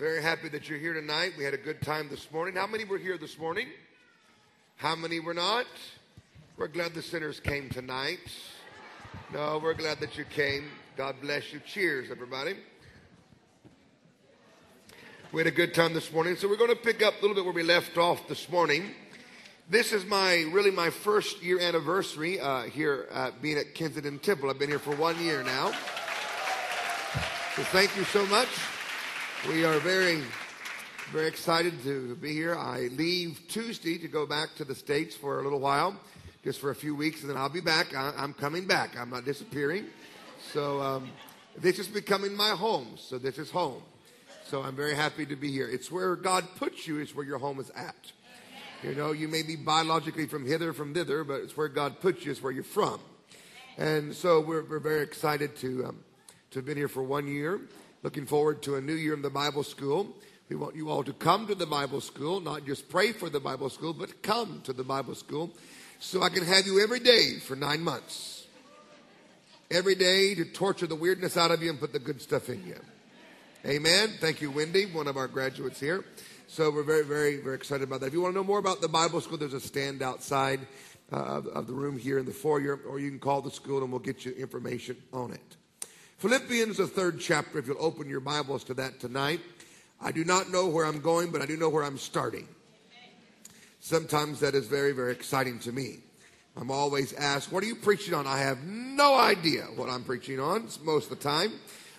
Very happy that you're here tonight. We had a good time this morning. How many were here this morning? How many were not? We're glad the sinners came tonight. No, we're glad that you came. God bless you. Cheers, everybody. We had a good time this morning, so we're going to pick up a little bit where we left off this morning. This is my really my first year anniversary uh, here uh, being at Kensington Temple. I've been here for one year now. So thank you so much. We are very, very excited to be here. I leave Tuesday to go back to the States for a little while, just for a few weeks, and then I'll be back. I, am coming back. I'm not disappearing. So um, this is becoming my home. So this is home. So I'm very happy to be here. It's where God puts you, it's where your home is at. You know, you may be biologically from hither, from thither, but it's where God puts you, it's where you're from. And so we're, we're very excited to, um, to have been here for one year. Looking forward to a new year in the Bible school. We want you all to come to the Bible school, not just pray for the Bible school, but come to the Bible school so I can have you every day for nine months. Every day to torture the weirdness out of you and put the good stuff in you. Amen. Thank you, Wendy, one of our graduates here. So we're very, very, very excited about that. If you want to know more about the Bible school, there's a stand outside uh, of, of the room here in the foyer, or you can call the school and we'll get you information on it. Philippians, the third chapter, if you'll open your Bibles to that tonight. I do not know where I'm going, but I do know where I'm starting. Sometimes that is very, very exciting to me. I'm always asked, What are you preaching on? I have no idea what I'm preaching on most of the time.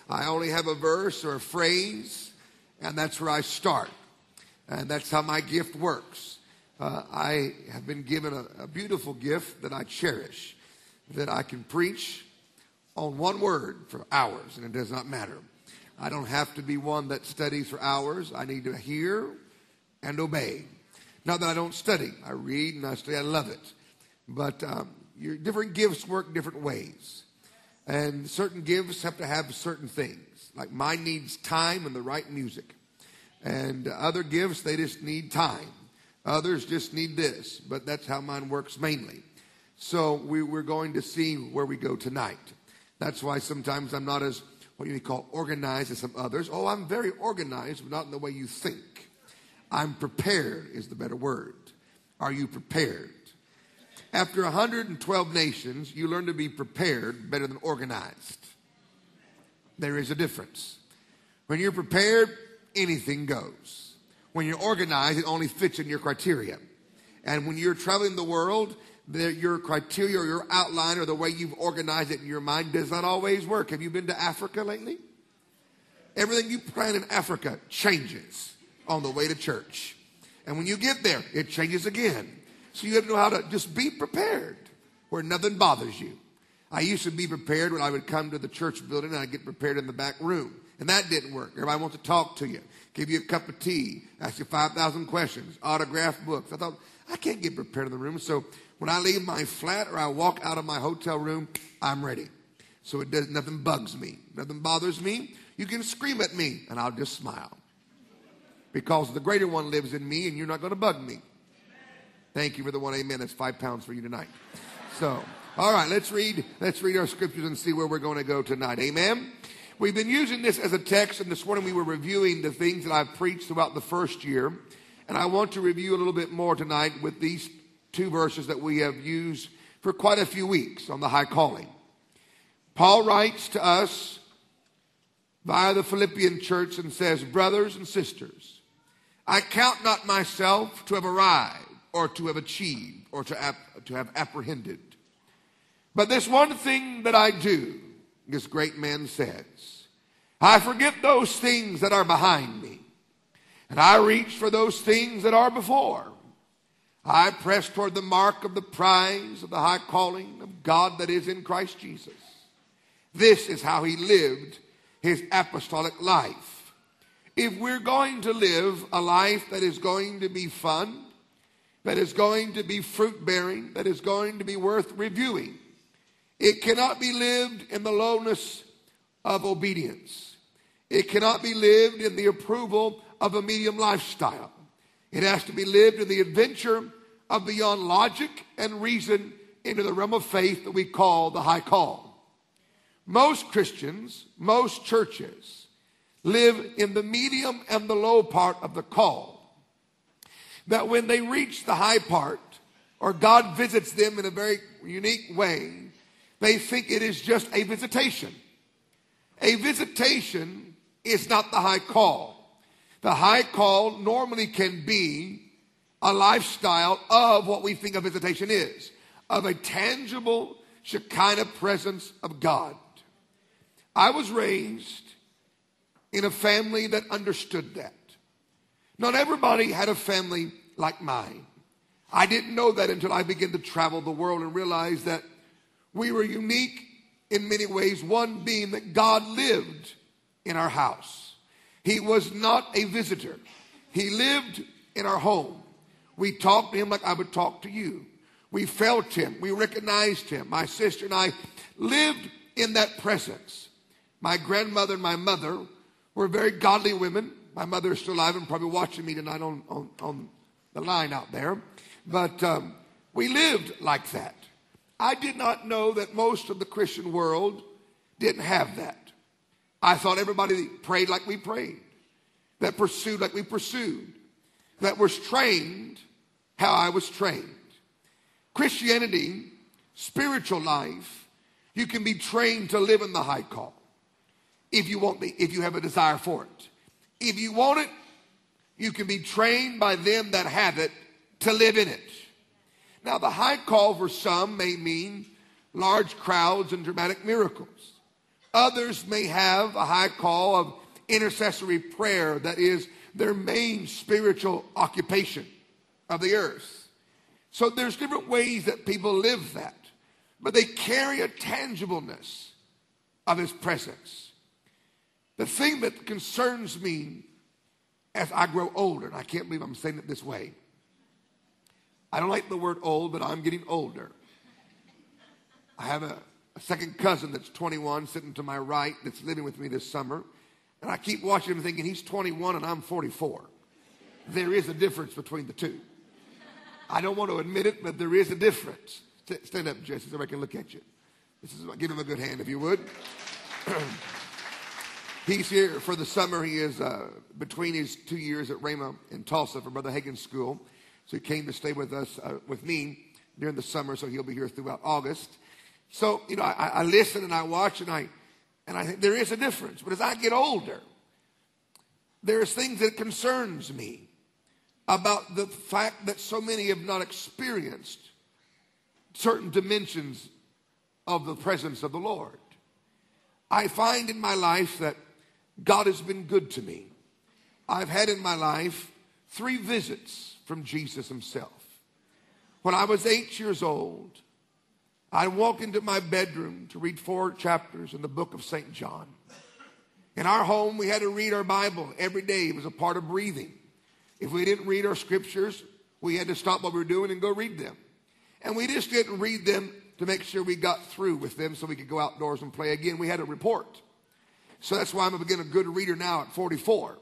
I only have a verse or a phrase, and that's where I start. And that's how my gift works. Uh, I have been given a, a beautiful gift that I cherish, that I can preach on one word for hours, and it does not matter. I don't have to be one that studies for hours. I need to hear and obey. Not that I don't study. I read and I study. I love it. But um, your different gifts work different ways. And certain gifts have to have certain things. Like mine needs time and the right music. And other gifts, they just need time. Others just need this. But that's how mine works mainly. So we, we're going to see where we go tonight. That's why sometimes I'm not as, what do you call, organized as some others. Oh, I'm very organized, but not in the way you think. I'm prepared is the better word. Are you prepared? After 112 nations, you learn to be prepared better than organized. There is a difference. When you're prepared, anything goes. When you're organized, it only fits in your criteria. And when you're traveling the world, your criteria or your outline or the way you've organized it in your mind does not always work. Have you been to Africa lately? Everything you plan in Africa changes on the way to church. And when you get there, it changes again. So you have to know how to just be prepared where nothing bothers you. I used to be prepared when I would come to the church building and I'd get prepared in the back room. And that didn't work. Everybody wants to talk to you, give you a cup of tea, ask you 5,000 questions, autograph books. I thought, I can't get prepared in the room. So when I leave my flat or I walk out of my hotel room, I'm ready. So it does nothing bugs me, nothing bothers me. You can scream at me and I'll just smile. Because the greater one lives in me and you're not going to bug me. Thank you for the one amen. That's five pounds for you tonight. So, all right, let's read, let's read our scriptures and see where we're going to go tonight. Amen. We've been using this as a text, and this morning we were reviewing the things that I've preached throughout the first year. And I want to review a little bit more tonight with these two verses that we have used for quite a few weeks on the high calling. Paul writes to us via the Philippian church and says, Brothers and sisters, I count not myself to have arrived or to have achieved or to, to have apprehended. But this one thing that I do, this great man says, I forget those things that are behind me, and I reach for those things that are before. I press toward the mark of the prize of the high calling of God that is in Christ Jesus. This is how he lived his apostolic life. If we're going to live a life that is going to be fun, that is going to be fruit bearing, that is going to be worth reviewing, it cannot be lived in the lowness of obedience. It cannot be lived in the approval of a medium lifestyle. It has to be lived in the adventure of beyond logic and reason into the realm of faith that we call the high call. Most Christians, most churches, live in the medium and the low part of the call. That when they reach the high part, or God visits them in a very unique way, they think it is just a visitation. A visitation is not the high call. The high call normally can be a lifestyle of what we think a visitation is, of a tangible Shekinah presence of God. I was raised in a family that understood that. Not everybody had a family like mine. I didn't know that until I began to travel the world and realize that we were unique in many ways. One being that God lived in our house. He was not a visitor. He lived in our home. We talked to him like I would talk to you. We felt him. We recognized him. My sister and I lived in that presence. My grandmother and my mother were very godly women. My mother is still alive and probably watching me tonight on, on, on the line out there. But um, we lived like that. I did not know that most of the Christian world didn't have that. I thought everybody prayed like we prayed, that pursued like we pursued, that was trained how I was trained. Christianity, spiritual life, you can be trained to live in the high call if you want the, if you have a desire for it. If you want it, you can be trained by them that have it to live in it. Now, the high call for some may mean large crowds and dramatic miracles. Others may have a high call of intercessory prayer that is their main spiritual occupation of the earth. So there's different ways that people live that, but they carry a tangibleness of his presence. The thing that concerns me as I grow older, and I can't believe I'm saying it this way. I don't like the word old, but I'm getting older. I have a, a second cousin that's 21 sitting to my right that's living with me this summer. And I keep watching him thinking he's 21 and I'm 44. There is a difference between the two. I don't want to admit it, but there is a difference. Stand up, Jesse, so I can look at you. This is give him a good hand if you would. He's here for the summer. He is uh, between his two years at Rhema in Tulsa for Brother Hagin's school. So he came to stay with us, uh, with me during the summer, so he'll be here throughout August. So, you know, I, I listen and I watch and I, and I think there is a difference. But as I get older, there's things that concerns me about the fact that so many have not experienced certain dimensions of the presence of the Lord. I find in my life that God has been good to me. I've had in my life three visits from Jesus himself. When I was eight years old, I walk into my bedroom to read four chapters in the book of St. John. In our home, we had to read our Bible every day. It was a part of breathing. If we didn't read our scriptures, we had to stop what we were doing and go read them. And we just didn't read them to make sure we got through with them so we could go outdoors and play again. We had a report. So that's why I'm again a good reader now at 44.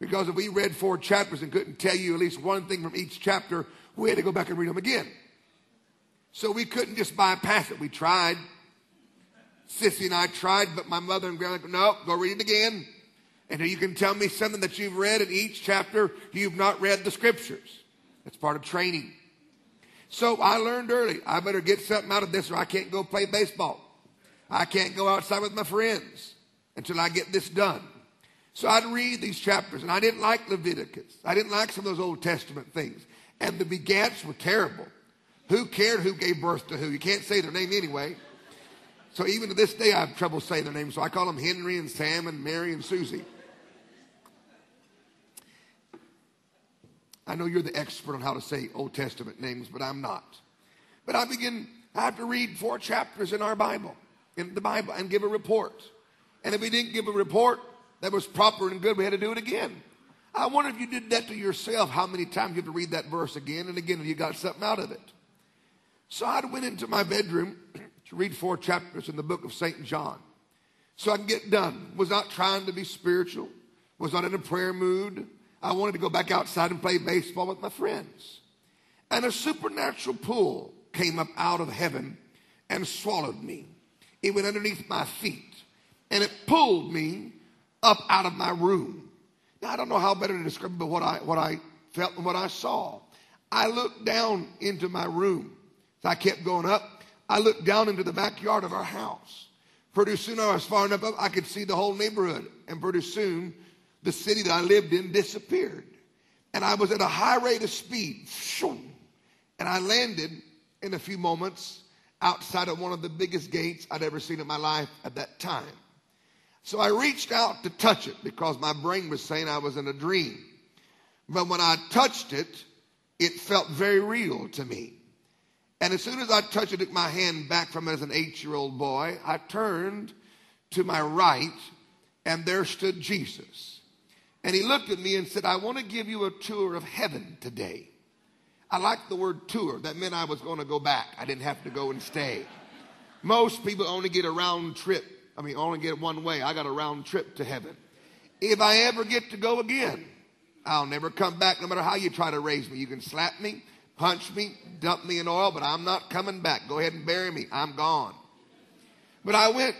Because if we read four chapters and couldn't tell you at least one thing from each chapter, we had to go back and read them again. So we couldn't just bypass it. We tried. Sissy and I tried, but my mother and grandma, no, go read it again. And you can tell me something that you've read in each chapter, you've not read the scriptures. That's part of training. So I learned early, I better get something out of this or I can't go play baseball. I can't go outside with my friends until I get this done. So I'd read these chapters, and I didn't like Leviticus. I didn't like some of those Old Testament things. And the begats were terrible. Who cared who gave birth to who? You can't say their name anyway. So even to this day, I have trouble saying their names. So I call them Henry and Sam and Mary and Susie. I know you're the expert on how to say Old Testament names, but I'm not. But I begin, I have to read four chapters in our Bible, in the Bible, and give a report. And if we didn't give a report that was proper and good, we had to do it again. I wonder if you did that to yourself, how many times you have to read that verse again and again and you got something out of it. So I went into my bedroom to read four chapters in the book of St. John. So I can get done. Was not trying to be spiritual. Was not in a prayer mood. I wanted to go back outside and play baseball with my friends. And a supernatural pull came up out of heaven and swallowed me. It went underneath my feet and it pulled me up out of my room. Now, I don't know how better to describe it, but what I, what I felt and what I saw. I looked down into my room. So I kept going up. I looked down into the backyard of our house. Pretty soon I was far enough up, I could see the whole neighborhood. And pretty soon, the city that I lived in disappeared. And I was at a high rate of speed. And I landed in a few moments outside of one of the biggest gates I'd ever seen in my life at that time. So I reached out to touch it because my brain was saying I was in a dream. But when I touched it, it felt very real to me. And as soon as I touched it, took my hand back from it as an eight year old boy, I turned to my right, and there stood Jesus. And he looked at me and said, I want to give you a tour of heaven today. I liked the word tour. That meant I was going to go back. I didn't have to go and stay. Most people only get a round trip. I mean, only get one way. I got a round trip to heaven. If I ever get to go again, I'll never come back no matter how you try to raise me. You can slap me, punch me, dump me in oil, but I'm not coming back. Go ahead and bury me. I'm gone. But I went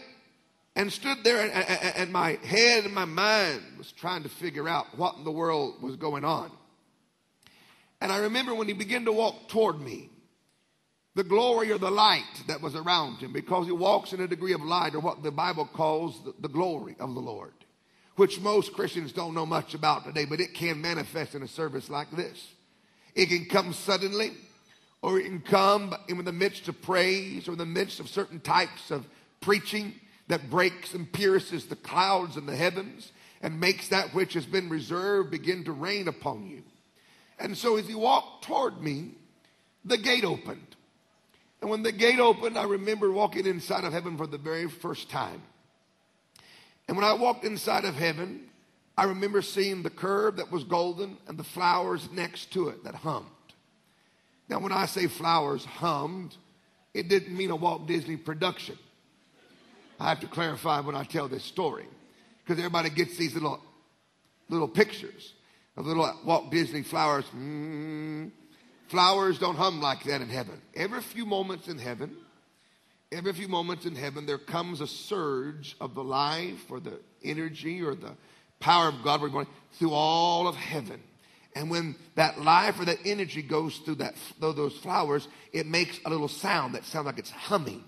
and stood there, and, and, my head and my mind was trying to figure out what in the world was going on. And I remember when he began to walk toward me, the glory or the light that was around him, because he walks in a degree of light, or what the Bible calls the, the glory of the Lord which most Christians don't know much about today, but it can manifest in a service like this. It can come suddenly, or it can come in the midst of praise, or in the midst of certain types of preaching that breaks and pierces the clouds and the heavens and makes that which has been reserved begin to rain upon you. And so as he walked toward me, the gate opened. And when the gate opened, I remember walking inside of heaven for the very first time. And when I walked inside of heaven, I remember seeing the curb that was golden and the flowers next to it that hummed. Now, when I say flowers hummed, it didn't mean a Walt Disney production. I have to clarify when I tell this story because everybody gets these little, little pictures of little Walt Disney flowers. Mm, flowers don't hum like that in heaven. Every few moments in heaven, every few moments in heaven, there comes a surge of the life or the energy or the power of God going through all of heaven. And when that life or that energy goes through that through those flowers, it makes a little sound that sounds like it's humming.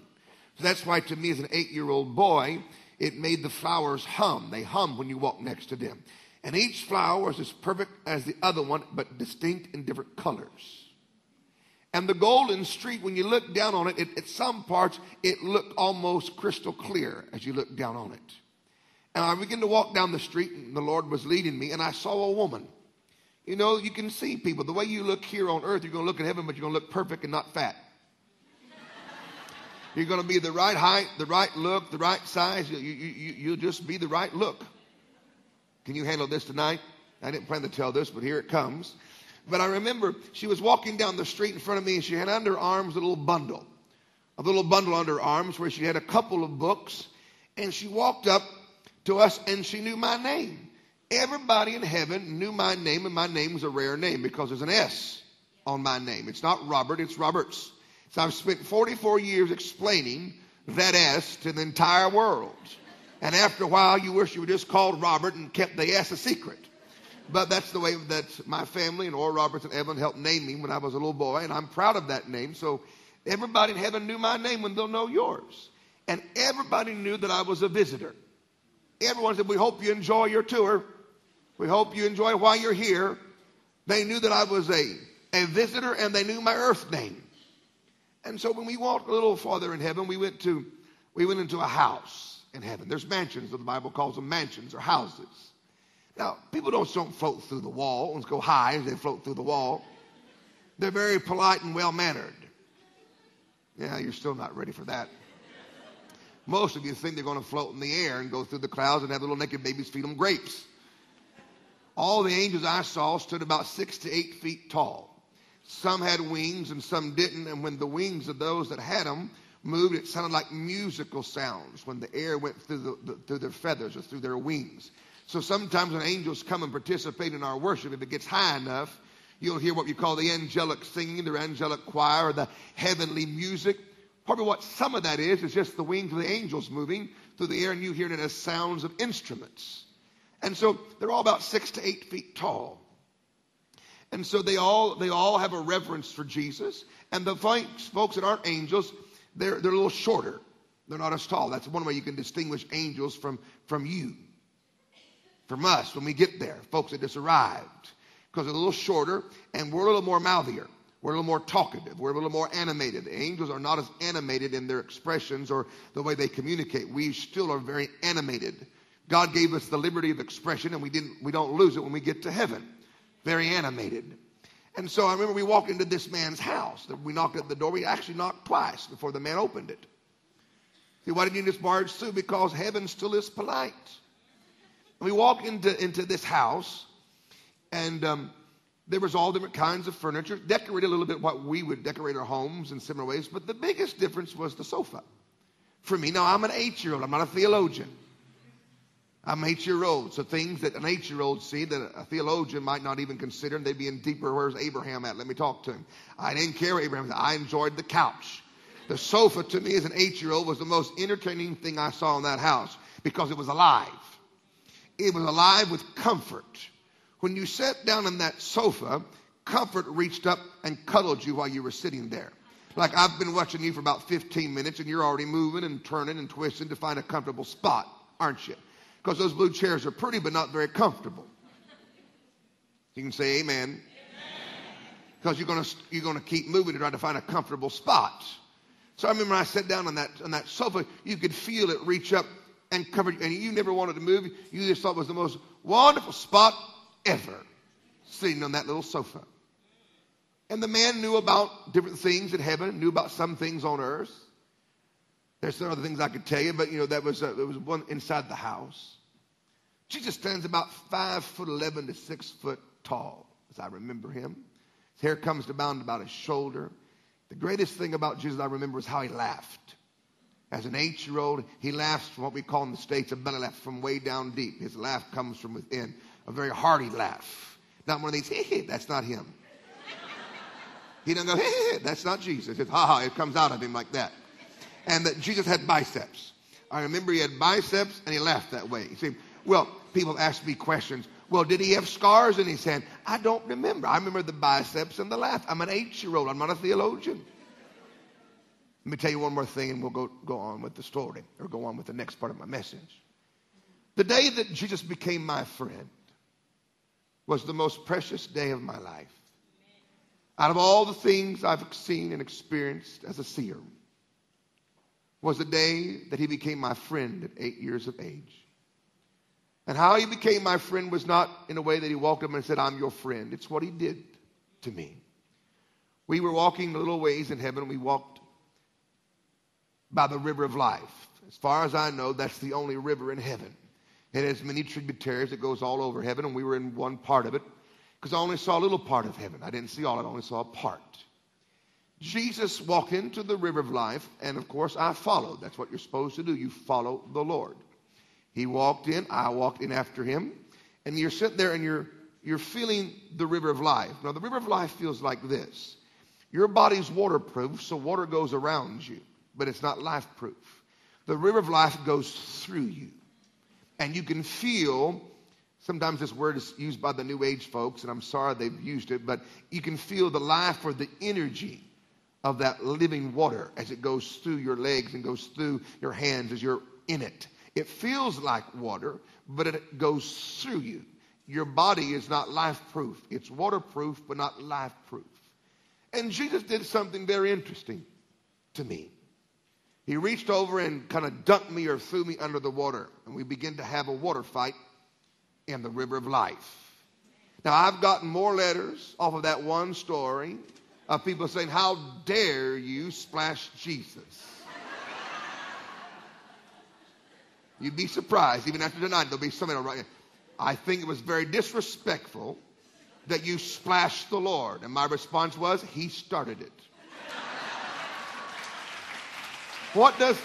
So that's why to me as an eight-year-old boy, it made the flowers hum. They hum when you walk next to them. And each flower is as perfect as the other one, but distinct in different colors. And the golden street, when you look down on it, it, at some parts, it looked almost crystal clear as you look down on it. And I began to walk down the street, and the Lord was leading me, and I saw a woman. You know, you can see people. The way you look here on earth, you're going to look in heaven, but you're going to look perfect and not fat. You're going to be the right height, the right look, the right size. You, you, you, you'll just be the right look. Can you handle this tonight? I didn't plan to tell this, but here it comes. But I remember she was walking down the street in front of me and she had under her arms a little bundle, a little bundle under her arms where she had a couple of books. And she walked up to us and she knew my name. Everybody in heaven knew my name, and my name was a rare name because there's an S on my name. It's not Robert, it's Roberts. So I've spent 44 years explaining that S to the entire world. And after a while, you wish you were just called Robert and kept the S a secret. But that's the way that my family and Oral Roberts and Evelyn helped name me when I was a little boy, and I'm proud of that name. So everybody in heaven knew my name when they'll know yours. And everybody knew that I was a visitor. Everyone said, We hope you enjoy your tour. We hope you enjoy while you're here. They knew that I was a, a visitor and they knew my earth name. And so when we walked a little farther in heaven, we went to we went into a house in heaven. There's mansions, that the Bible calls them mansions or houses. Now, people don't, don't float through the wall and go high as they float through the wall. They're very polite and well mannered. Yeah, you're still not ready for that. Most of you think they're going to float in the air and go through the clouds and have little naked babies feed them grapes. All the angels I saw stood about six to eight feet tall. Some had wings and some didn't, and when the wings of those that had them moved, it sounded like musical sounds when the air went through, the, the, through their feathers or through their wings. So sometimes when angels come and participate in our worship, if it gets high enough, you'll hear what we call the angelic singing, the angelic choir, or the heavenly music. Probably what some of that is, is just the wings of the angels moving through the air and you hearing it as sounds of instruments. And so they're all about six to eight feet tall. And so they all they all have a reverence for Jesus. And the folks, folks that aren't angels, they're they're a little shorter. They're not as tall. That's one way you can distinguish angels from, from you, from us when we get there, folks that just arrived. Because they're a little shorter and we're a little more mouthier. We're a little more talkative. We're a little more animated. The angels are not as animated in their expressions or the way they communicate. We still are very animated. God gave us the liberty of expression and we didn't we don't lose it when we get to heaven. Very animated. And so I remember we walked into this man's house. We knocked at the door. We actually knocked twice before the man opened it. See, why didn't you just barge through? Because heaven still is polite. And we walked into, into this house, and um, there was all different kinds of furniture, decorated a little bit what we would decorate our homes in similar ways, but the biggest difference was the sofa. For me, now I'm an eight-year-old. I'm not a theologian. I'm eight year old. So things that an eight year old see that a theologian might not even consider, and they'd be in deeper, where's Abraham at? Let me talk to him. I didn't care Abraham. I enjoyed the couch. The sofa to me as an eight year old was the most entertaining thing I saw in that house because it was alive. It was alive with comfort. When you sat down on that sofa, comfort reached up and cuddled you while you were sitting there. Like I've been watching you for about 15 minutes and you're already moving and turning and twisting to find a comfortable spot, aren't you? Because those blue chairs are pretty but not very comfortable. You can say amen. Because you're going to you're to keep moving to try to find a comfortable spot. So I remember I sat down on that, on that sofa, you could feel it reach up and cover you, and you never wanted to move. You just thought it was the most wonderful spot ever, sitting on that little sofa. And the man knew about different things in heaven, knew about some things on earth. There's some other things I could tell you, but you know, that was, uh, there was one inside the house. Jesus stands about five foot eleven to six foot tall, as I remember him. His hair comes down about his shoulder. The greatest thing about Jesus I remember is how he laughed. As an eight year old, he laughs from what we call in the States a belly laugh from way down deep. His laugh comes from within, a very hearty laugh. Not one of these, hey, hey, that's not him. He doesn't go, hey, hey, that's not Jesus. It's ha ha, it comes out of him like that. And that Jesus had biceps. I remember he had biceps and he laughed that way. You see, well, people ask me questions. Well, did he have scars in his hand? I don't remember. I remember the biceps and the laugh. I'm an eight year old. I'm not a theologian. Let me tell you one more thing and we'll go, go on with the story or go on with the next part of my message. The day that Jesus became my friend was the most precious day of my life. Out of all the things I've seen and experienced as a seer, was the day that he became my friend at eight years of age. And how he became my friend was not in a way that he walked up and said, I'm your friend. It's what he did to me. We were walking a little ways in heaven. We walked by the river of life. As far as I know, that's the only river in heaven. It has many tributaries that goes all over heaven, and we were in one part of it because I only saw a little part of heaven. I didn't see all, I only saw a part. Jesus walked into the river of life, and of course, I followed. That's what you're supposed to do. You follow the Lord. He walked in, I walked in after him, and you're sitting there and you're you're feeling the river of life. Now the river of life feels like this. Your body's waterproof, so water goes around you, but it's not life proof. The river of life goes through you. And you can feel sometimes this word is used by the new age folks, and I'm sorry they've used it, but you can feel the life or the energy of that living water as it goes through your legs and goes through your hands as you're in it. It feels like water, but it goes through you. Your body is not life proof. It's waterproof, but not life proof. And Jesus did something very interesting to me. He reached over and kind of dunked me or threw me under the water, and we began to have a water fight in the river of life. Now, I've gotten more letters off of that one story of people saying, How dare you splash Jesus? You'd be surprised, even after tonight, there'll be somebody right. I think it was very disrespectful that you splashed the Lord. And my response was, He started it. What does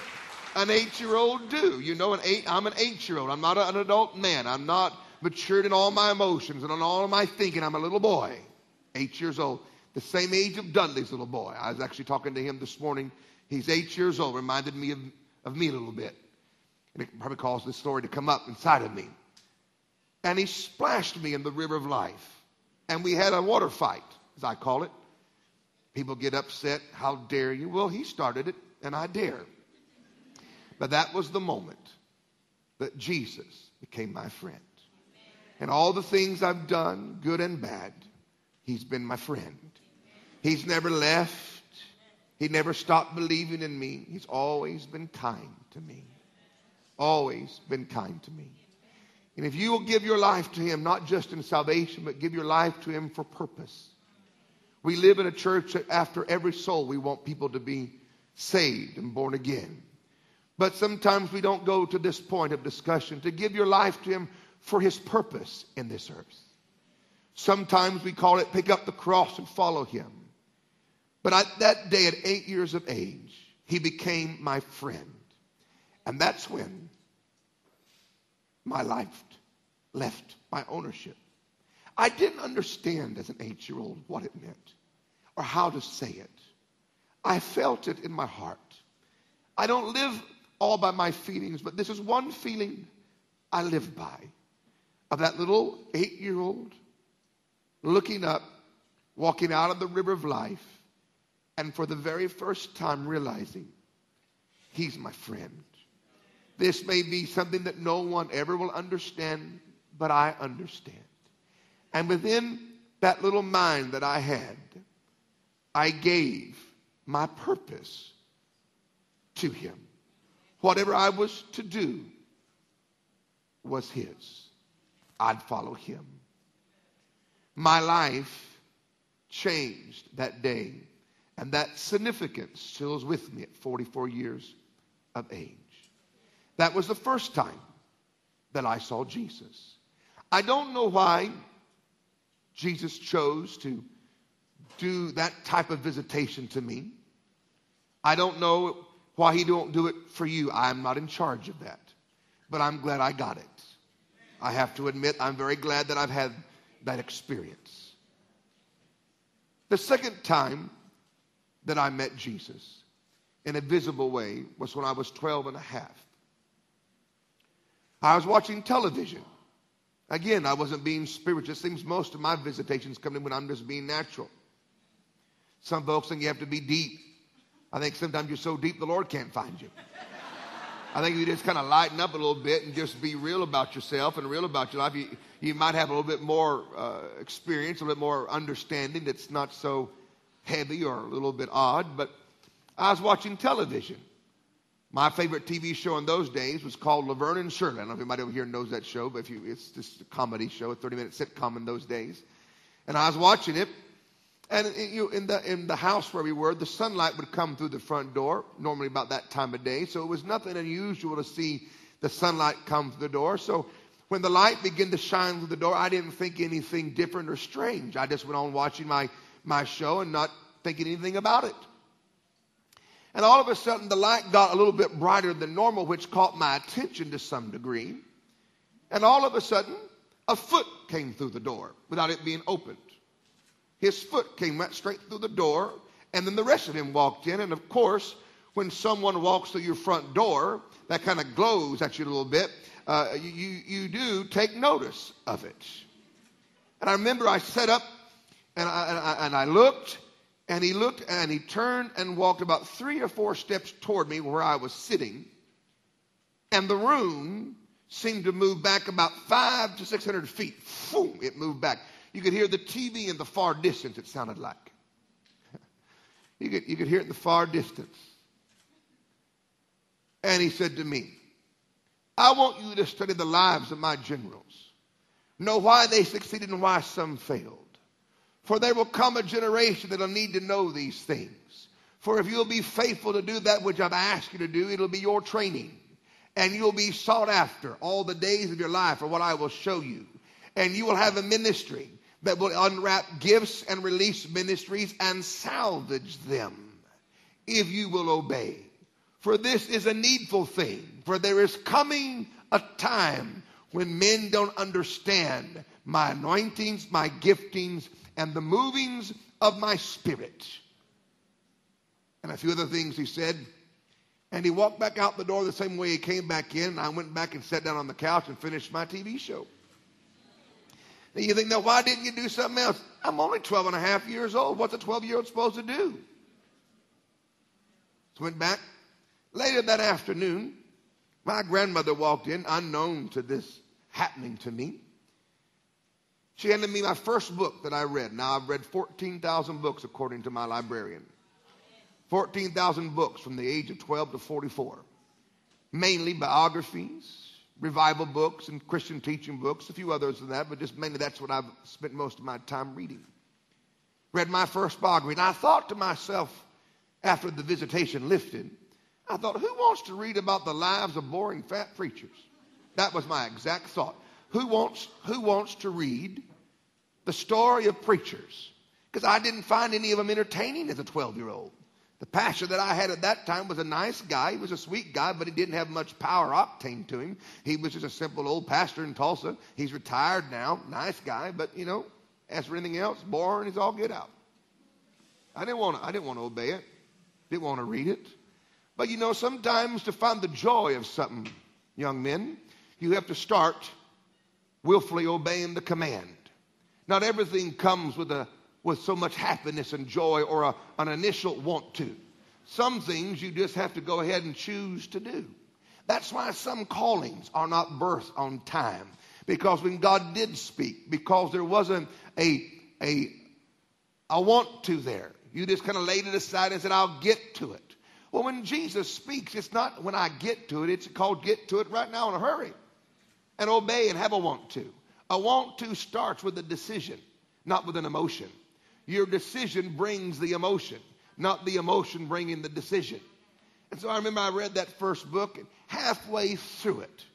an eight year old do? You know, an eight, I'm an eight year old. I'm not an adult man. I'm not matured in all my emotions and in all my thinking. I'm a little boy, eight years old, the same age of Dudley's little boy. I was actually talking to him this morning. He's eight years old, reminded me of, of me a little bit. And it probably caused this story to come up inside of me. and he splashed me in the river of life. And we had a water fight, as I call it. People get upset. How dare you? Well, he started it, and I dare. But that was the moment that Jesus became my friend. And all the things I've done, good and bad, he's been my friend. He's never left. He never stopped believing in me. He's always been kind to me. Always been kind to me. And if you will give your life to him, not just in salvation, but give your life to him for purpose. We live in a church that after every soul, we want people to be saved and born again. But sometimes we don't go to this point of discussion to give your life to him for his purpose in this earth. Sometimes we call it pick up the cross and follow him. But I, that day at eight years of age, he became my friend. And that's when my life left my ownership. I didn't understand as an eight year old what it meant or how to say it. I felt it in my heart. I don't live all by my feelings, but this is one feeling I live by of that little eight year old looking up, walking out of the river of life, and for the very first time realizing he's my friend. This may be something that no one ever will understand, but I understand. And within that little mind that I had, I gave my purpose to him. Whatever I was to do was his. I'd follow him. My life changed that day, and that significance still is with me at 44 years of age. That was the first time that I saw Jesus. I don't know why Jesus chose to do that type of visitation to me. I don't know why he don't do it for you. I'm not in charge of that. But I'm glad I got it. I have to admit, I'm very glad that I've had that experience. The second time that I met Jesus in a visible way was when I was 12 and a half. I was watching television. Again, I wasn't being spiritual. It seems most of my visitations come in when I'm just being natural. Some folks think you have to be deep. I think sometimes you're so deep the Lord can't find you. I think if you just kind of lighten up a little bit and just be real about yourself and real about your life. You, you might have a little bit more uh, experience, a little bit more understanding that's not so heavy or a little bit odd. But I was watching television. My favorite TV show in those days was called Laverne and Shirley. I don't know if anybody over here knows that show, but if you, it's just a comedy show, a 30 minute sitcom in those days. And I was watching it, and eh, in the, in the house where we were, the sunlight would come through the front door, normally about that time of day. So it was nothing unusual to see the sunlight come through the door. So when the light began to shine through the door, I didn't think anything different or strange. I just went on watching my, my show and not thinking anything about it. And all of a sudden, the light got a little bit brighter than normal, which caught my attention to some degree. And all of a sudden, a foot came through the door without it being opened. His foot came right straight through the door, and then the rest of him walked in. And of course, when someone walks through your front door, that kind of glows at you a little bit. Uh, you, you do take notice of it. And I remember I sat up and I, and I, and I looked, and he looked and he turned and walked about three or four steps toward me where I was sitting. And the room seemed to move back about five to 600 feet. Boom, it moved back. You could hear the TV in the far distance, it sounded like. You could, you could hear it in the far distance. And he said to me, I want you to study the lives of my generals. Know why they succeeded and why some failed. For there will come a generation that will need to know these things. For if you'll be faithful to do that which I've asked you to do, it'll be your training. And you'll be sought after all the days of your life for what I will show you. And you will have a ministry that will unwrap gifts and release ministries and salvage them if you will obey. For this is a needful thing, for there is coming a time when men don't understand my anointings, my giftings, and the movings of my spirit. And a few other things he said. And he walked back out the door the same way he came back in. And I went back and sat down on the couch and finished my TV show. You think, now why didn't you do something else? I'm only 12 and a half years old. What's a 12 year old supposed to do? So went back. Later that afternoon, my grandmother walked in, unknown to this happening to me. She handed me my first book that I read. Now, I've read 14,000 books according to my librarian. 14,000 books from the age of 12 to 44. Mainly biographies, revival books, and Christian teaching books, a few others than that, but just mainly that's what I've spent most of my time reading. Read my first biography, and I thought to myself after the visitation lifted, I thought, who wants to read about the lives of boring fat preachers? That was my exact thought. Who wants, who wants to read the story of preachers? Because I didn't find any of them entertaining as a 12 year old. The pastor that I had at that time was a nice guy. He was a sweet guy, but he didn't have much power octane to him. He was just a simple old pastor in Tulsa. He's retired now. Nice guy, but you know, as for anything else, boring as all get out. I didn't want to, I didn't want to obey it. Didn't want to read it. But you know, sometimes to find the joy of something, young men, you have to start willfully obeying the command. Not everything comes with, a, with so much happiness and joy or a, an initial want to. Some things you just have to go ahead and choose to do. That's why some callings are not birthed on time. Because when God did speak, because there wasn't a, a, a want to there, you just kind of laid it aside and said, I'll get to it. Well, when Jesus speaks, it's not when I get to it, it's called get to it right now in a hurry and obey and have a want to. A want to starts with a decision, not with an emotion. Your decision brings the emotion, not the emotion bringing the decision. And so I remember I read that first book, and halfway through it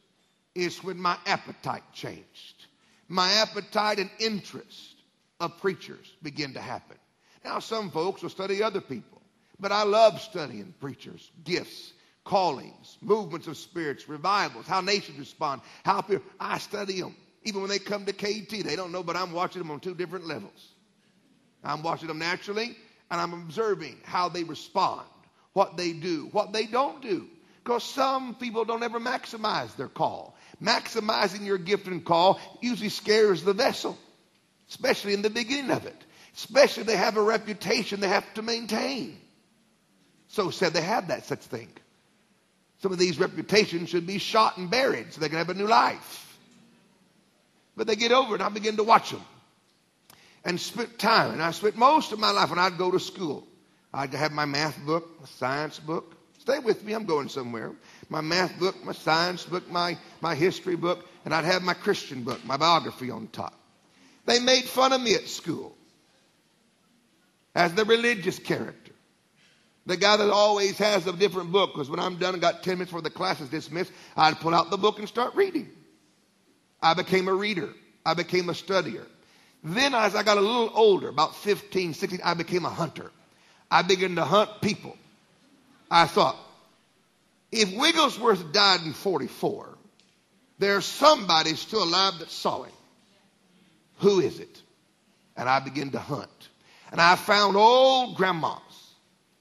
is when my appetite changed. My appetite and interest of preachers began to happen. Now, some folks will study other people, but I love studying preachers' gifts, callings, movements of spirits, revivals, how nations respond, how people. I study them. Even when they come to KT, they don't know, but I'm watching them on two different levels. I'm watching them naturally, and I'm observing how they respond, what they do, what they don't do. Because some people don't ever maximize their call. Maximizing your gift and call usually scares the vessel, especially in the beginning of it. Especially they have a reputation they have to maintain. So said they have that such thing. Some of these reputations should be shot and buried so they can have a new life. But they get over it. I begin to watch them and spent time. And I spent most of my life when I'd go to school. I'd have my math book, my science book. Stay with me, I'm going somewhere. My math book, my science book, my, my history book, and I'd have my Christian book, my biography on top. They made fun of me at school as the religious character. The guy that always has a different book, because when I'm done and got 10 minutes before the class is dismissed, I'd pull out the book and start reading. I became a reader. I became a studier. Then as I got a little older, about 15, 16, I became a hunter. I began to hunt people. I thought, if Wigglesworth died in 44, there's somebody still alive that saw him. Who is it? And I began to hunt. And I found old grandmas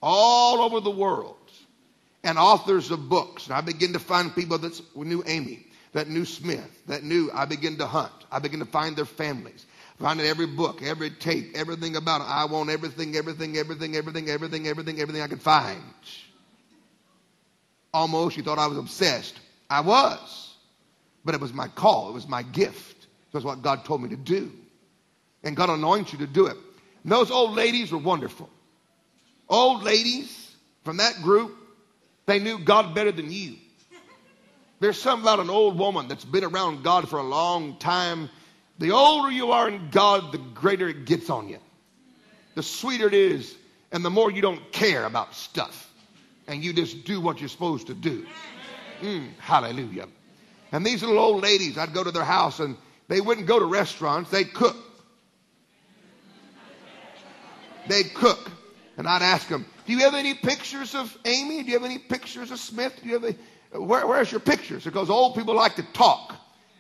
all over the world and authors of books. And I began to find people that knew Amy, that knew Smith, that knew. I began to hunt. I began to find their families. Finding every book, every tape, everything about it. I want everything, everything, everything, everything, everything, everything, everything I could find. Almost you thought I was obsessed. I was. But it was my call. It was my gift. It was what God told me to do. And God anoints you to do it. And those old ladies were wonderful. Old ladies from that group, they knew God better than you. There's something about an old woman that's been around God for a long time. The older you are in God, the greater it gets on you. The sweeter it is, and the more you don't care about stuff. And you just do what you're supposed to do. Mm, hallelujah. And these little old ladies, I'd go to their house and they wouldn't go to restaurants, they'd cook. They'd cook. And I'd ask them, Do you have any pictures of Amy? Do you have any pictures of Smith? Do you have any, where, where's your pictures? Because old people like to talk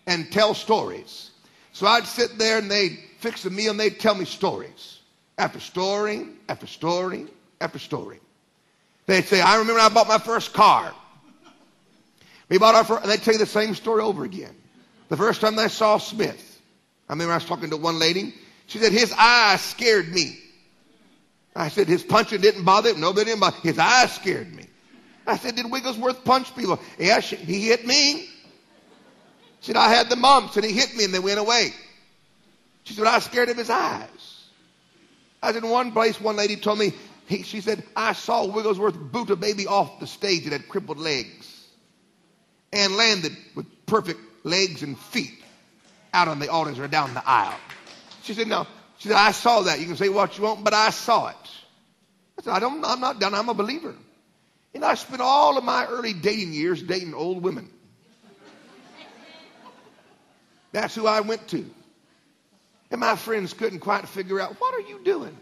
and tell stories. So I'd sit there and they'd fix a meal and they'd tell me stories. After story, after story, after story. They'd say, I remember I bought my first car. We bought our first, they'd tell you the same story over again. The first time they saw Smith, I remember I was talking to one lady. She said, his eyes scared me. I said, his punching didn't bother him. Nobody didn't bother His eyes scared me. I said, did Wigglesworth punch people? Yeah, he hit me. She said, I had the mumps and he hit me and they went away. She said, I was scared of his eyes. I was in one place, one lady told me, he, she said, I saw Wigglesworth boot a baby off the stage that had crippled legs and landed with perfect legs and feet out on the audience or down the aisle. She said, no. She said, I saw that. You can say what you want, but I saw it. I said, I don't, I'm not done. I'm a believer. And I spent all of my early dating years dating old women. That's who I went to. And my friends couldn't quite figure out, what are you doing?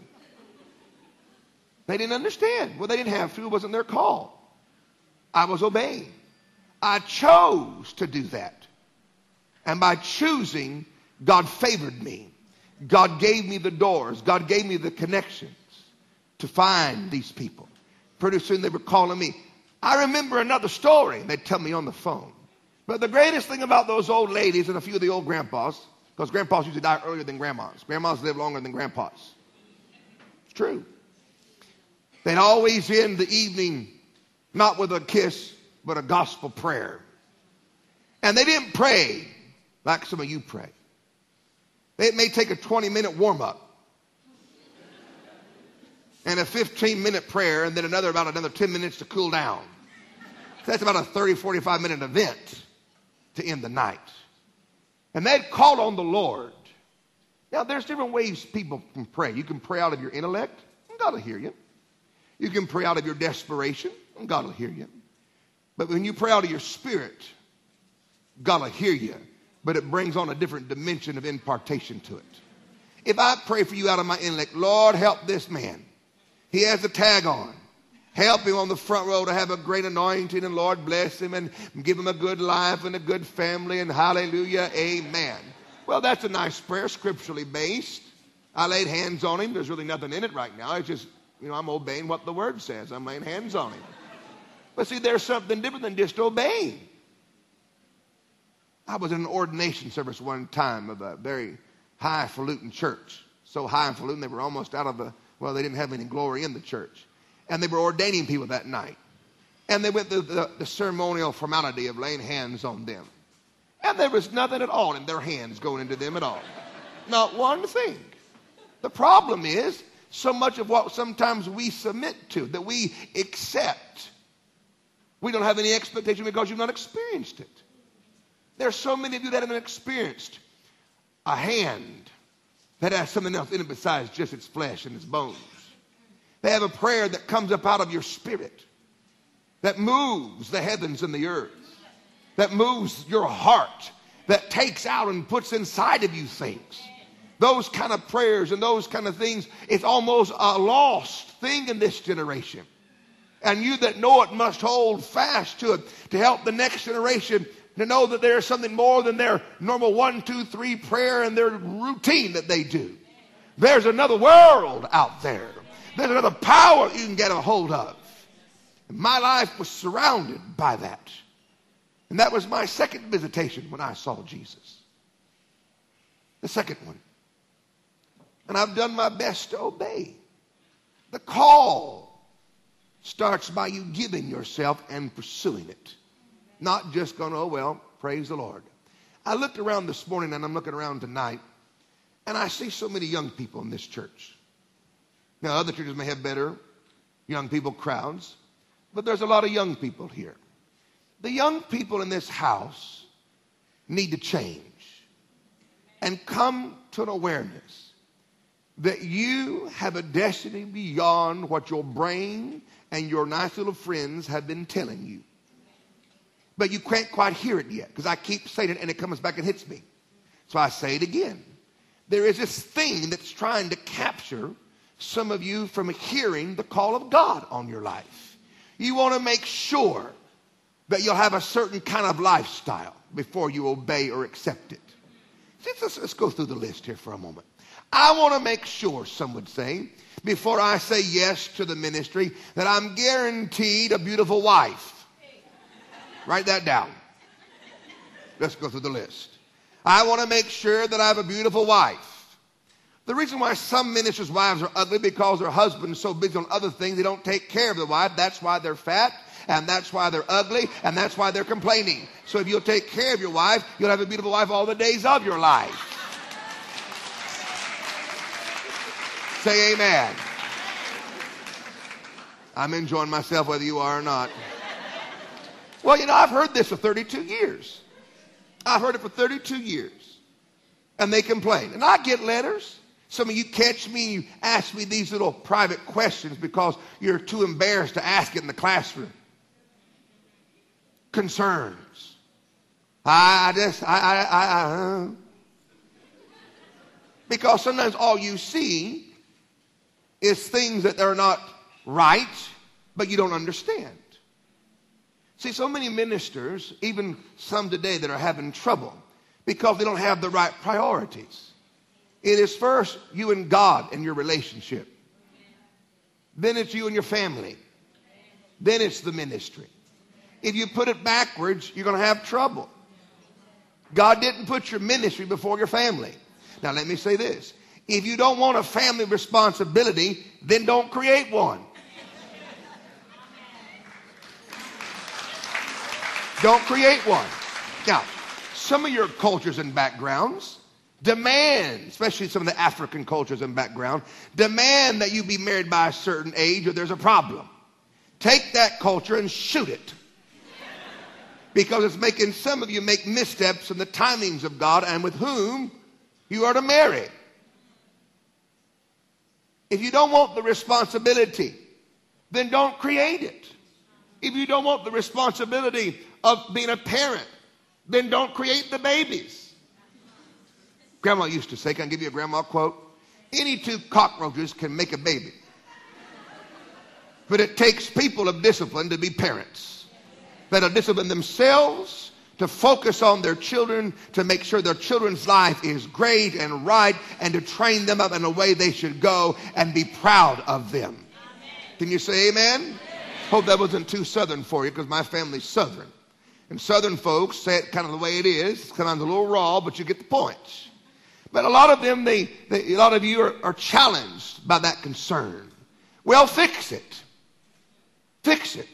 They didn't understand. Well, they didn't have to. It wasn't their call. I was obeying. I chose to do that. And by choosing, God favored me. God gave me the doors. God gave me the connections to find these people. Pretty soon they were calling me. I remember another story. They'd tell me on the phone. But the greatest thing about those old ladies and a few of the old grandpas, because grandpas usually die earlier than grandmas. Grandmas live longer than grandpas. It's true. They'd always end the evening not with a kiss, but a gospel prayer. And they didn't pray like some of you pray. It may take a 20 minute warm up and a 15 minute prayer and then another about another 10 minutes to cool down. So That's about a 30, 45 minute event to end the night. And they'd call on the Lord. Now, there's different ways people can pray. You can pray out of your intellect, and God will hear you. You can pray out of your desperation, and God will hear you. But when you pray out of your spirit, God will hear you but it brings on a different dimension of impartation to it. If I pray for you out of my intellect, Lord, help this man. He has a tag on. Help him on the front row to have a great anointing, and Lord bless him and give him a good life and a good family, and hallelujah, amen. Well, that's a nice prayer, scripturally based. I laid hands on him. There's really nothing in it right now. It's just, you know, I'm obeying what the word says. I'm laying hands on him. But see, there's something different than just obeying. I was in an ordination service one time of a very highfalutin church. So highfalutin, they were almost out of the, well, they didn't have any glory in the church. And they were ordaining people that night. And they went through the, the ceremonial formality of laying hands on them. And there was nothing at all in their hands going into them at all. Not one thing. The problem is, so much of what sometimes we submit to, that we accept, we don't have any expectation because you've not experienced it. There are so many of you that haven't experienced a hand that has something else in it besides just its flesh and its bones. They have a prayer that comes up out of your spirit that moves the heavens and the earth, that moves your heart, that takes out and puts inside of you things. Those kind of prayers and those kind of things, it's almost a lost thing in this generation. And you that know it must hold fast to it to help the next generation to know that there's something more than their normal one, two, three prayer and their routine that they do. There's another world out there. There's another power you can get a hold of. And my life was surrounded by that. And that was my second visitation when I saw Jesus. The second one. And I've done my best to obey. The call starts by you giving yourself and pursuing it. Not just going, oh, well, praise the Lord. I looked around this morning and I'm looking around tonight, and I see so many young people in this church. Now, other churches may have better young people crowds, but there's a lot of young people here. The young people in this house need to change and come to an awareness that you have a destiny beyond what your brain and your nice little friends have been telling you but you can't quite hear it yet because I keep saying it and it comes back and hits me. So I say it again. There is this thing that's trying to capture some of you from hearing the call of God on your life. You want to make sure that you'll have a certain kind of lifestyle before you obey or accept it. Let's, let's go through the list here for a moment. I want to make sure, some would say, before I say yes to the ministry, that I'm guaranteed a beautiful wife. Write that down. Let's go through the list. I want to make sure that I have a beautiful wife. The reason why some ministers' wives are ugly because their husband's so busy on other things, they don't take care of the wife. That's why they're fat, and that's why they're ugly, and that's why they're complaining. So if you'll take care of your wife, you'll have a beautiful wife all the days of your life. Say amen. I'm enjoying myself whether you are or not. Well, you know, I've heard this for 32 years. I've heard it for 32 years. And they complain. And I get letters. Some of you catch me and you ask me these little private questions because you're too embarrassed to ask it in the classroom. Concerns. I, just, I, I, I, uh. because sometimes all you see is things that are not right, but you don't understand. See, so many ministers, even some today, that are having trouble because they don't have the right priorities. It is first you and God and your relationship. Then it's you and your family. Then it's the ministry. If you put it backwards, you're going to have trouble. God didn't put your ministry before your family. Now, let me say this. If you don't want a family responsibility, then don't create one. Don't create one. Now, some of your cultures and backgrounds, demand, especially some of the African cultures and background, demand that you be married by a certain age or there's a problem. Take that culture and shoot it. Because it's making some of you make missteps in the timings of God and with whom you are to marry. If you don't want the responsibility, then don't create it. If you don't want the responsibility of being a parent, then don't create the babies. Grandma used to say, Can I give you a grandma quote? Any two cockroaches can make a baby. But it takes people of discipline to be parents that are disciplined themselves to focus on their children, to make sure their children's life is great and right, and to train them up in a way they should go and be proud of them. Amen. Can you say amen? amen? Hope that wasn't too southern for you because my family's southern. And southern folks say it kind of the way it is. It's kind of a little raw, but you get the point. But a lot of them, they, they a lot of you are, are challenged by that concern. Well, fix it. Fix it.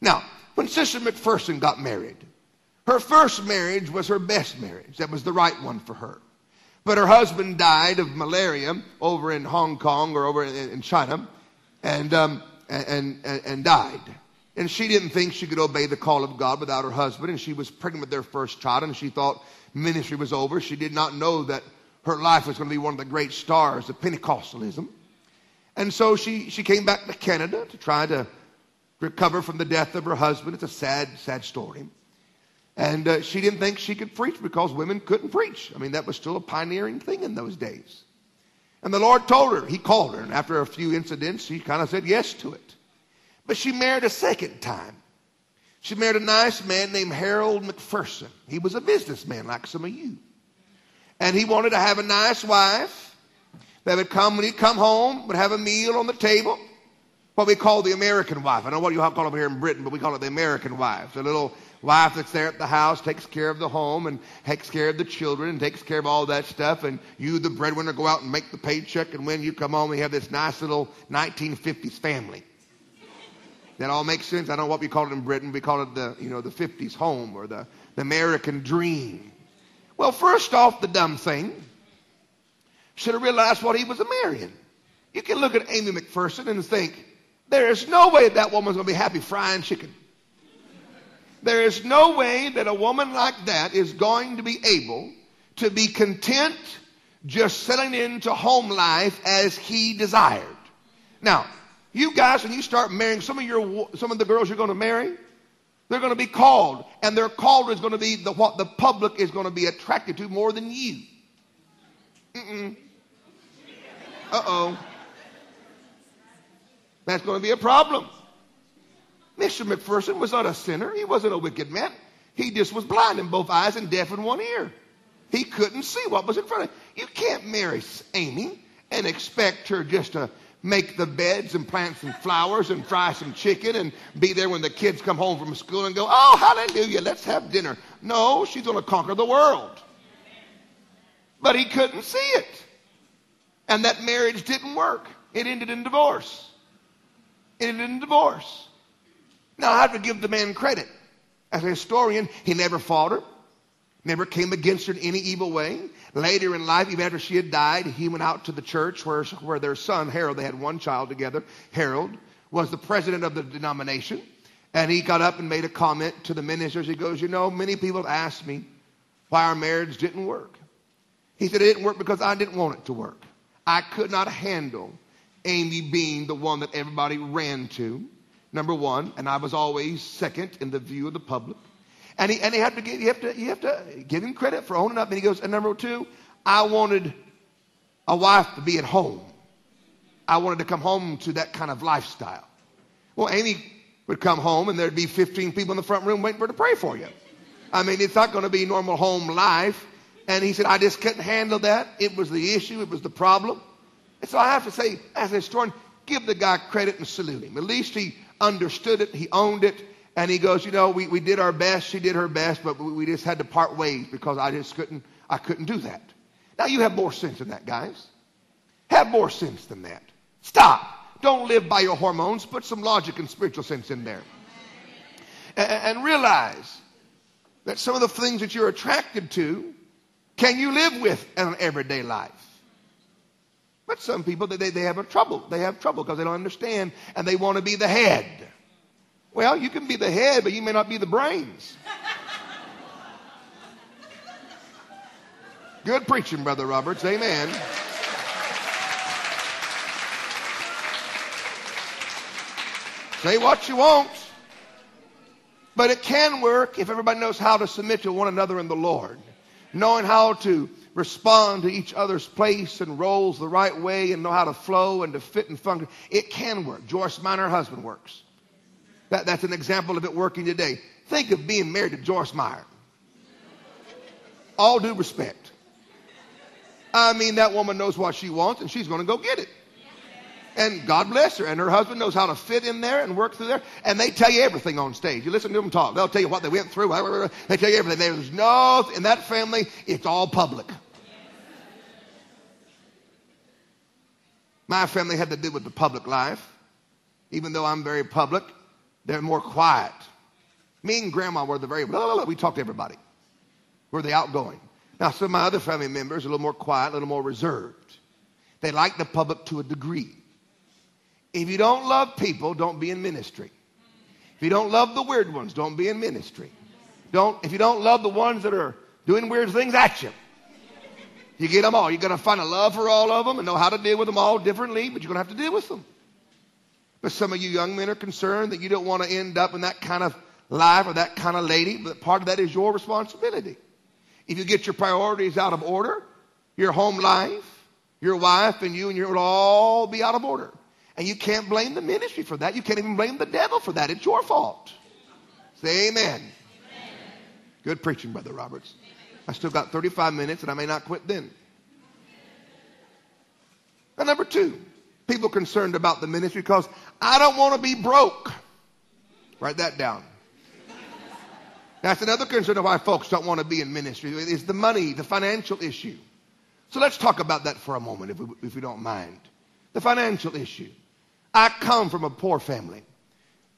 Now, when Sister McPherson got married, her first marriage was her best marriage. That was the right one for her. But her husband died of malaria over in Hong Kong or over in, in China and, um, and, and, and died. And she didn't think she could obey the call of God without her husband. And she was pregnant with their first child. And she thought ministry was over. She did not know that her life was going to be one of the great stars of Pentecostalism. And so she, she came back to Canada to try to recover from the death of her husband. It's a sad, sad story. And uh, she didn't think she could preach because women couldn't preach. I mean, that was still a pioneering thing in those days. And the Lord told her, He called her, and after a few incidents, she kind of said yes to it. But she married a second time. She married a nice man named Harold McPherson. He was a businessman like some of you. And he wanted to have a nice wife that would come when he'd come home, would have a meal on the table. What we call the American wife. I don't know what you all call it over here in Britain, but we call it the American wife. The little wife that's there at the house, takes care of the home and takes care of the children and takes care of all that stuff. And you, the breadwinner, go out and make the paycheck. And when you come home, we have this nice little 1950s family. That all makes sense. I don't know what we call it in Britain. We call it the, you know, the 50s home or the, the American dream. Well, first off, the dumb thing should have realized what he was marrying. You can look at Aimee McPherson and think, there is no way that woman's going to be happy frying chicken. There is no way that a woman like that is going to be able to be content just settling into home life as he desired. Now, you guys, when you start marrying, some of your some of the girls you're going to marry, they're going to be called, and their call is going to be the, what the public is going to be attracted to more than you. Mm-mm. Uh-oh. That's going to be a problem. Mr. McPherson was not a sinner. He wasn't a wicked man. He just was blind in both eyes and deaf in one ear. He couldn't see what was in front of him. You can't marry Aimee and expect her just to make the beds and plant some flowers and fry some chicken and be there when the kids come home from school and go, oh, hallelujah, let's have dinner. No, she's going to conquer the world. But he couldn't see it. And that marriage didn't work. It ended in divorce. It ended in divorce. Now, I have to give the man credit. As a historian, he never fought her, never came against her in any evil way. Later in life, even after she had died, he went out to the church where, where their son, Harold, they had one child together, Harold, was the president of the denomination. And he got up and made a comment to the ministers. He goes, You know, many people asked me why our marriage didn't work. He said, It didn't work because I didn't want it to work. I could not handle Aimee being the one that everybody ran to, number one, and I was always second in the view of the public. And he, and he had to give, you have to, you have to give him credit for owning up. And he goes, and number two, I wanted a wife to be at home. I wanted to come home to that kind of lifestyle. Well, Aimee would come home and there'd be 15 people in the front room waiting for her to pray for you. I mean, it's not going to be normal home life. And he said, I just couldn't handle that. It was the issue, it was the problem. And so I have to say, as a historian, give the guy credit and salute him. At least he understood it, he owned it, and he goes, you know, we, we did our best, she did her best, but we, we just had to part ways because I just couldn't, I couldn't do that. Now you have more sense than that, guys. Have more sense than that. Stop. Don't live by your hormones. Put some logic and spiritual sense in there. And, and realize that some of the things that you're attracted to can you live with in an everyday life? But some people, they, they have a trouble. They have trouble because they don't understand and they want to be the head. Well, you can be the head, but you may not be the brains. Good preaching, Brother Roberts. Amen. Say what you want. But it can work if everybody knows how to submit to one another in the Lord knowing how to respond to each other's place and roles the right way and know how to flow and to fit and function. It can work. Joyce her husband, works. That, that's an example of it working today. Think of being married to Joyce Meyer. All due respect. I mean, that woman knows what she wants and she's going to go get it. And God bless her. And her husband knows how to fit in there and work through there. And they tell you everything on stage. You listen to them talk. They'll tell you what they went through. They tell you everything. There's no, in that family, it's all public. My family had to do with the public life. Even though I'm very public, they're more quiet. Me and grandma were the very, blah, blah, blah, we talked to everybody. We're the outgoing. Now, some of my other family members are a little more quiet, a little more reserved. They like the public to a degree. If you don't love people, don't be in ministry. If you don't love the weird ones, don't be in ministry. Don't, if you don't love the ones that are doing weird things at you, you get them all. You're going to find a love for all of them and know how to deal with them all differently, but you're going to have to deal with them. But some of you young men are concerned that you don't want to end up in that kind of life or that kind of lady, but part of that is your responsibility. If you get your priorities out of order, your home life, your wife, and you and your will all be out of order. And you can't blame the ministry for that. You can't even blame the devil for that. It's your fault. Say amen. amen. Good preaching, Brother Roberts. I still got 35 minutes and I may not quit then. And number two, people concerned about the ministry because I don't want to be broke. Write that down. That's another concern of why folks don't want to be in ministry is the money, the financial issue. So let's talk about that for a moment, if we, if we don't mind. The financial issue. I come from a poor family.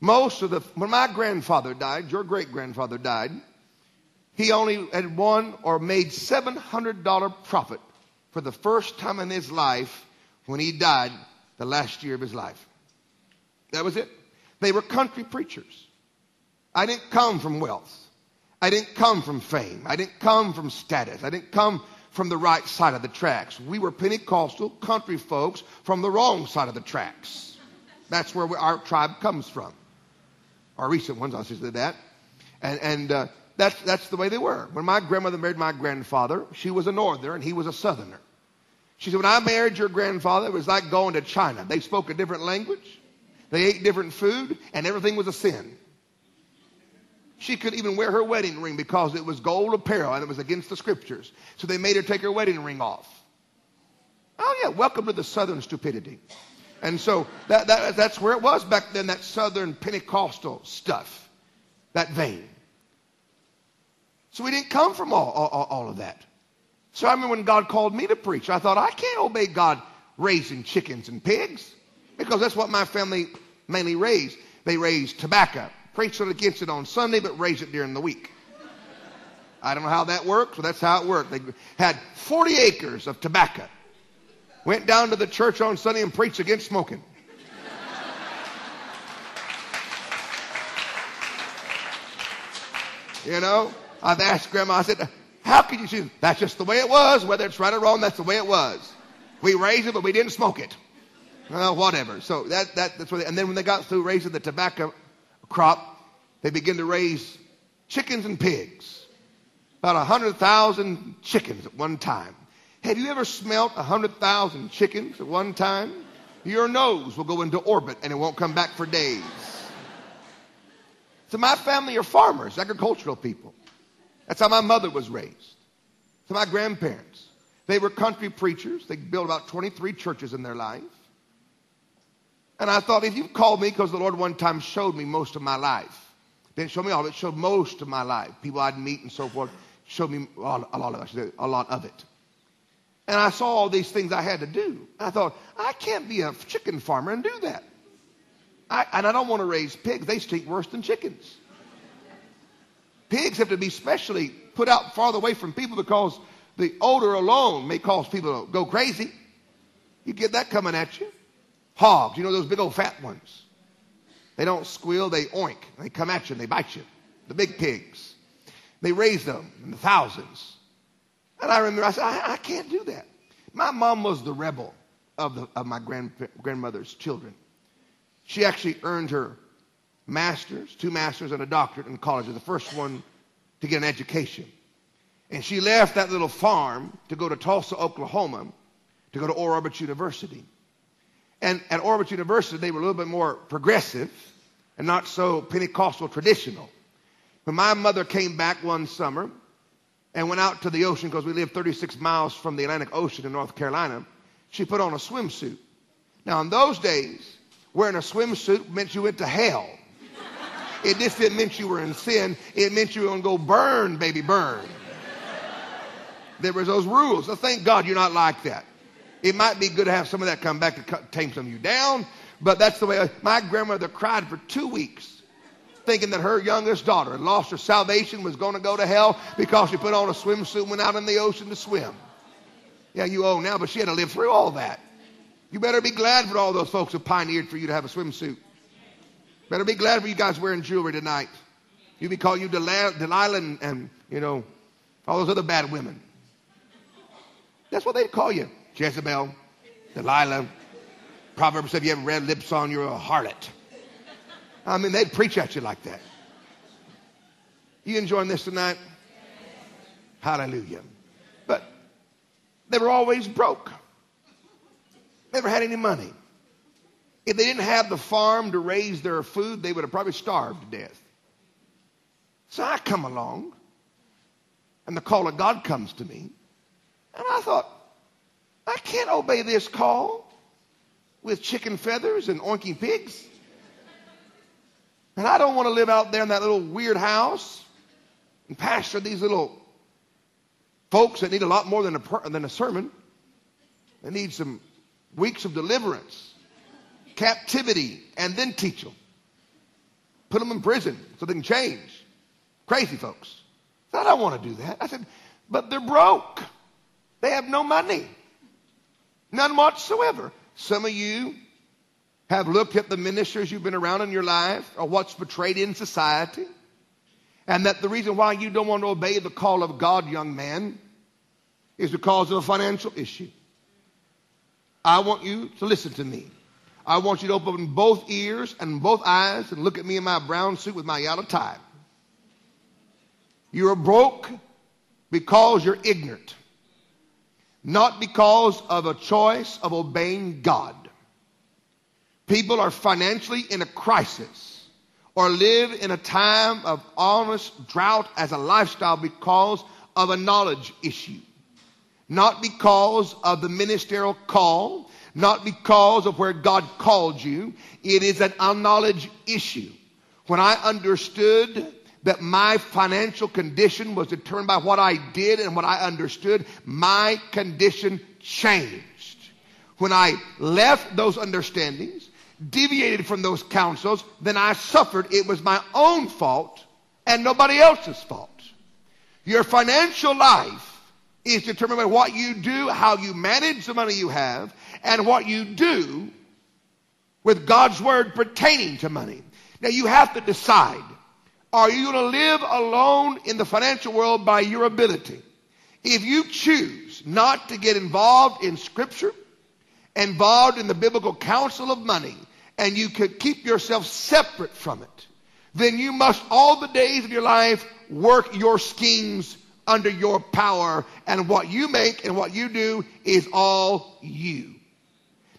Most of the, when my grandfather died, your great grandfather died, he only had won or made $700 profit for the first time in his life when he died the last year of his life. That was it. They were country preachers. I didn't come from wealth. I didn't come from fame. I didn't come from status. I didn't come from the right side of the tracks. We were Pentecostal country folks from the wrong side of the tracks. That's where we, our tribe comes from. Our recent ones, I'll say that. And, and uh, that's, that's the way they were. When my grandmother married my grandfather, she was a northerner and he was a southerner. She said, when I married your grandfather, it was like going to China. They spoke a different language. They ate different food and everything was a sin. She couldn't even wear her wedding ring because it was gold apparel and it was against the scriptures. So they made her take her wedding ring off. Oh yeah, welcome to the southern stupidity. And so that, that, that's where it was back then, that Southern Pentecostal stuff, that vein. So we didn't come from all, all, all of that. So I remember when God called me to preach, I thought, I can't obey God raising chickens and pigs because that's what my family mainly raised. They raised tobacco. Preached against it on Sunday, but raised it during the week. I don't know how that works, but that's how it worked. They had 40 acres of tobacco. Went down to the church on Sunday and preached against smoking. You know, I've asked Grandma, I said, how could you see? That's just the way it was. Whether it's right or wrong, that's the way it was. We raised it, but we didn't smoke it. Well, whatever. So that, that, that's what they, and then when they got through raising the tobacco crop, they began to raise chickens and pigs. About a hundred thousand chickens at one time. Have you ever smelt a hundred thousand chickens at one time? Your nose will go into orbit and it won't come back for days. So my family are farmers, agricultural people. That's how my mother was raised. So my grandparents, they were country preachers. They built about 23 churches in their life. And I thought, if you've called me, because the Lord one time showed me most of my life. Didn't show me all of it, showed most of my life. People I'd meet and so forth showed me a lot of it, a lot of it. And I saw all these things I had to do. I thought, I can't be a chicken farmer and do that. I, and I don't want to raise pigs. They stink worse than chickens. Pigs have to be specially put out farther away from people because the odor alone may cause people to go crazy. You get that coming at you. Hogs, you know those big old fat ones. They don't squeal, they oink. They come at you and they bite you. The big pigs. They raise them in the thousands. And I remember I said, I, I can't do that. My mom was the rebel of, the, of my grand, grandmother's children. She actually earned her master's, two masters, and a doctorate in college, the first one to get an education. And she left that little farm to go to Tulsa, Oklahoma, to go to Oral Roberts University. And at Roberts University, they were a little bit more progressive and not so Pentecostal traditional. When my mother came back one summer and went out to the ocean because we lived 36 miles from the Atlantic Ocean in North Carolina, she put on a swimsuit. Now, in those days, Wearing a swimsuit meant you went to hell. It didn't mean you were in sin. It meant you were going to go burn, baby, burn. There was those rules. So thank God you're not like that. It might be good to have some of that come back to tame some of you down, but that's the way. Uh, my grandmother cried for two weeks thinking that her youngest daughter had lost her salvation, was going to go to hell because she put on a swimsuit and went out in the ocean to swim. Yeah, you old now, but she had to live through all that. You better be glad for all those folks who pioneered for you to have a swimsuit. Better be glad for you guys wearing jewelry tonight. You be called you Delilah, and, and, you know, all those other bad women. That's what they'd call you. Jezebel, Delilah. Proverbs said, if you have red lips on, you're a harlot. I mean, they'd preach at you like that. You enjoying this tonight? Hallelujah. But they were always broke never had any money. If they didn't have the farm to raise their food, they would have probably starved to death. So I come along, and the call of God comes to me, and I thought, I can't obey this call with chicken feathers and oinking pigs. And I don't want to live out there in that little weird house and pastor these little folks that need a lot more than a, than a sermon. They need some weeks of deliverance, captivity, and then teach them. Put them in prison so they can change. Crazy folks. I don't want to do that. I said, but they're broke. They have no money. None whatsoever. Some of you have looked at the ministers you've been around in your life or what's portrayed in society. And that the reason why you don't want to obey the call of God, young man, is because of a financial issue. I want you to listen to me. I want you to open both ears and both eyes and look at me in my brown suit with my yellow tie. You're broke because you're ignorant, not because of a choice of obeying God. People are financially in a crisis or live in a time of honest drought as a lifestyle because of a knowledge issue not because of the ministerial call, not because of where God called you. It is an unknowledge issue. When I understood that my financial condition was determined by what I did and what I understood, my condition changed. When I left those understandings, deviated from those counsels, then I suffered. It was my own fault and nobody else's fault. Your financial life is determined by what you do, how you manage the money you have, and what you do with God's word pertaining to money. Now you have to decide, are you going to live alone in the financial world by your ability? If you choose not to get involved in scripture, involved in the biblical counsel of money, and you could keep yourself separate from it, then you must all the days of your life work your schemes under your power, and what you make and what you do is all you.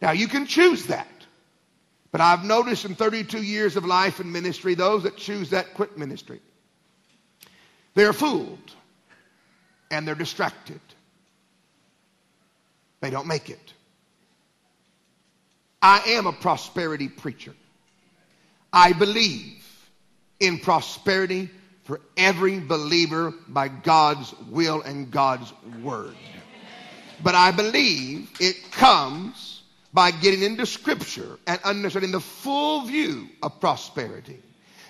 Now, you can choose that. But I've noticed in 32 years of life and ministry, those that choose that quit ministry. They're fooled and they're distracted. They don't make it. I am a prosperity preacher. I believe in prosperity for every believer by God's will and God's word. But I believe it comes by getting into scripture and understanding the full view of prosperity.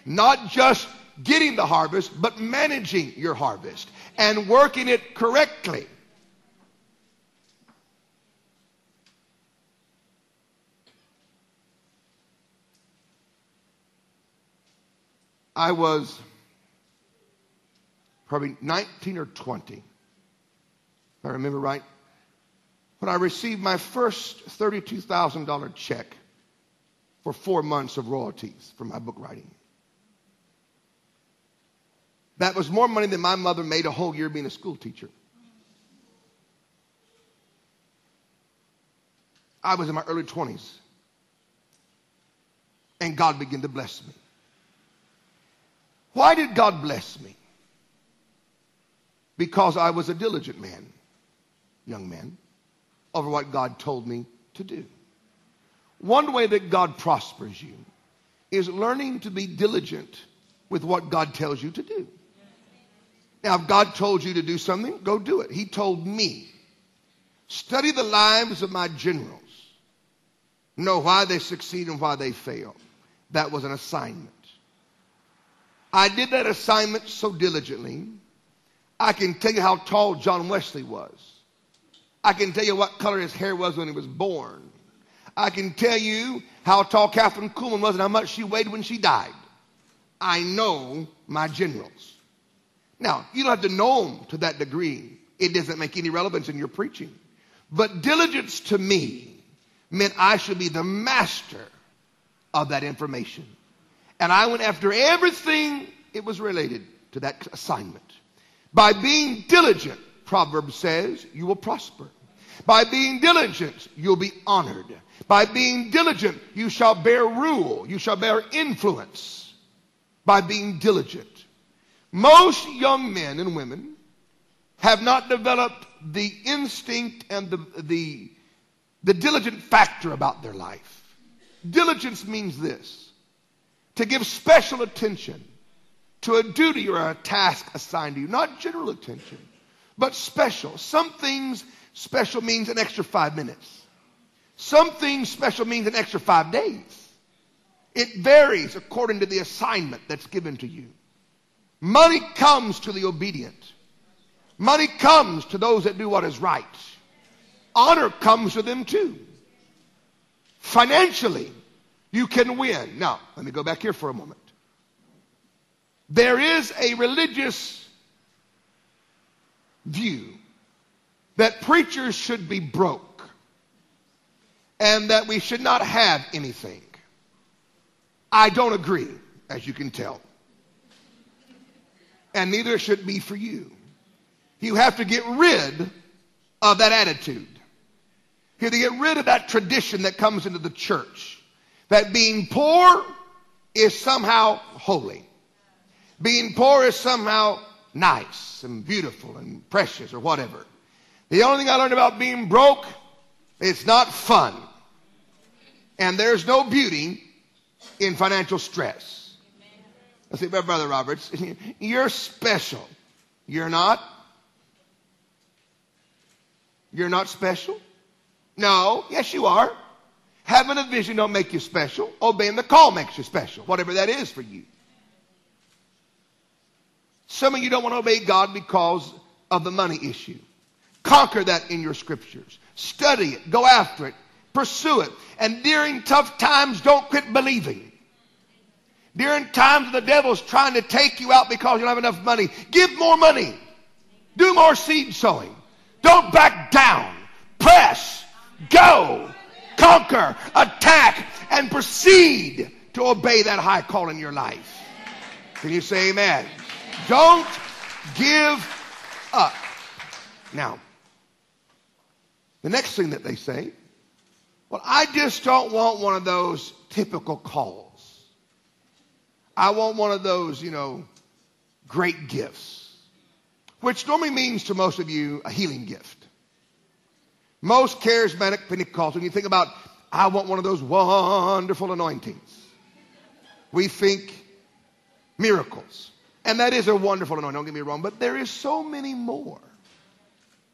Not just getting the harvest, but managing your harvest and working it correctly. I was probably 19 or 20, if I remember right, when I received my first $32,000 check for four months of royalties for my book writing. That was more money than my mother made a whole year being a school teacher. I was in my early 20s. And God began to bless me. Why did God bless me? because I was a diligent man, young man, over what God told me to do. One way that God prospers you is learning to be diligent with what God tells you to do. Now, if God told you to do something, go do it. He told me, study the lives of my generals, know why they succeed and why they fail. That was an assignment. I did that assignment so diligently I can tell you how tall John Wesley was. I can tell you what color his hair was when he was born. I can tell you how tall Kathryn Kuhlman was and how much she weighed when she died. I know my generals. Now, you don't have to know them to that degree. It doesn't make any relevance in your preaching. But diligence to me meant I should be the master of that information. And I went after everything it was related to that assignment. By being diligent, Proverbs says, you will prosper. By being diligent, you'll be honored. By being diligent, you shall bear rule. You shall bear influence. By being diligent. Most young men and women have not developed the instinct and the, the, the diligent factor about their life. Diligence means this to give special attention to a duty or a task assigned to you. Not general attention, but special. Some things special means an extra five minutes. Some things special means an extra five days. It varies according to the assignment that's given to you. Money comes to the obedient. Money comes to those that do what is right. Honor comes to them too. Financially, you can win. Now, let me go back here for a moment. There is a religious view that preachers should be broke and that we should not have anything. I don't agree, as you can tell. And neither should be for you. You have to get rid of that attitude. You have to get rid of that tradition that comes into the church. That being poor is somehow holy being poor is somehow nice and beautiful and precious or whatever. The only thing I learned about being broke, it's not fun. And there's no beauty in financial stress. I say, Brother Roberts, you're special. You're not? You're not special? No. Yes, you are. Having a vision don't make you special. Obeying the call makes you special, whatever that is for you. Some of you don't want to obey God because of the money issue. Conquer that in your scriptures. Study it. Go after it. Pursue it. And during tough times, don't quit believing. During times when the devil's trying to take you out because you don't have enough money, give more money. Do more seed sowing. Don't back down. Press. Go. Conquer. Attack. And proceed to obey that high call in your life. Can you say amen? Don't give up. Now, the next thing that they say, well, I just don't want one of those typical calls. I want one of those, you know, great gifts, which normally means to most of you a healing gift. Most charismatic Pentecostals, when you think about, I want one of those wonderful anointings, we think miracles. And that is a wonderful anointing, don't get me wrong, but there is so many more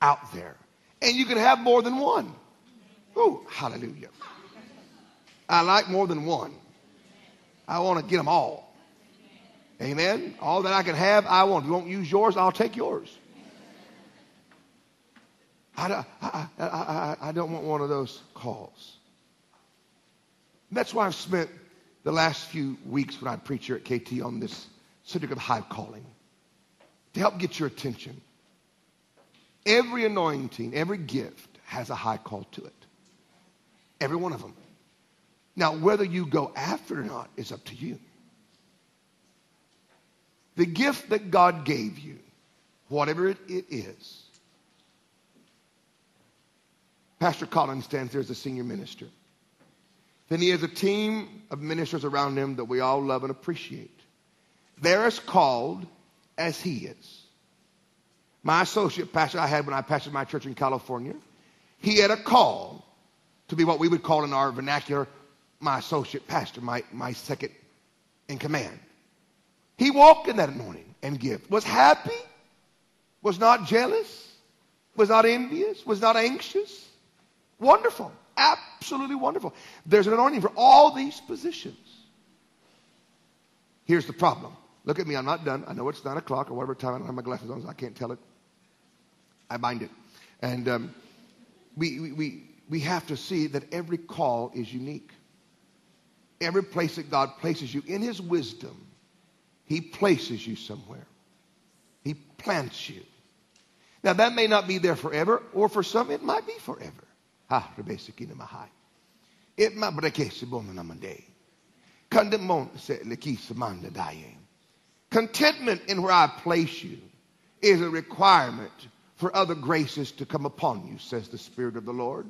out there. And you can have more than one. Oh, hallelujah. I like more than one. I want to get them all. Amen. All that I can have, I want. If you won't use yours, I'll take yours. I, I, I, I, don't want one of those calls. That's why I've spent the last few weeks when I preach here at KT on this subject of high calling to help get your attention. Every anointing, every gift has a high call to it. Every one of them. Now, whether you go after it or not is up to you. The gift that God gave you, whatever it, it is. Pastor Collins stands there as a senior minister. Then he has a team of ministers around him that we all love and appreciate. They're as called as he is. My associate pastor I had when I pastored my church in California, he had a call to be what we would call in our vernacular my associate pastor, my, my second in command. He walked in that anointing and gift. Was happy, was not jealous, was not envious, was not anxious. Wonderful. Absolutely wonderful. There's an anointing for all these positions. Here's the problem. Look at me. I'm not done. I know it's nine o'clock or whatever time. I don't have my glasses on, so I can't tell it. I mind it. And um, we, we, we, have to see that every call is unique. Every place that God places you in His wisdom, he places you somewhere. He plants you. Now that may not be there forever, or for some it might be forever. Ha, mahai. It might be Contentment in where I place you is a requirement for other graces to come upon you, says the Spirit of the Lord.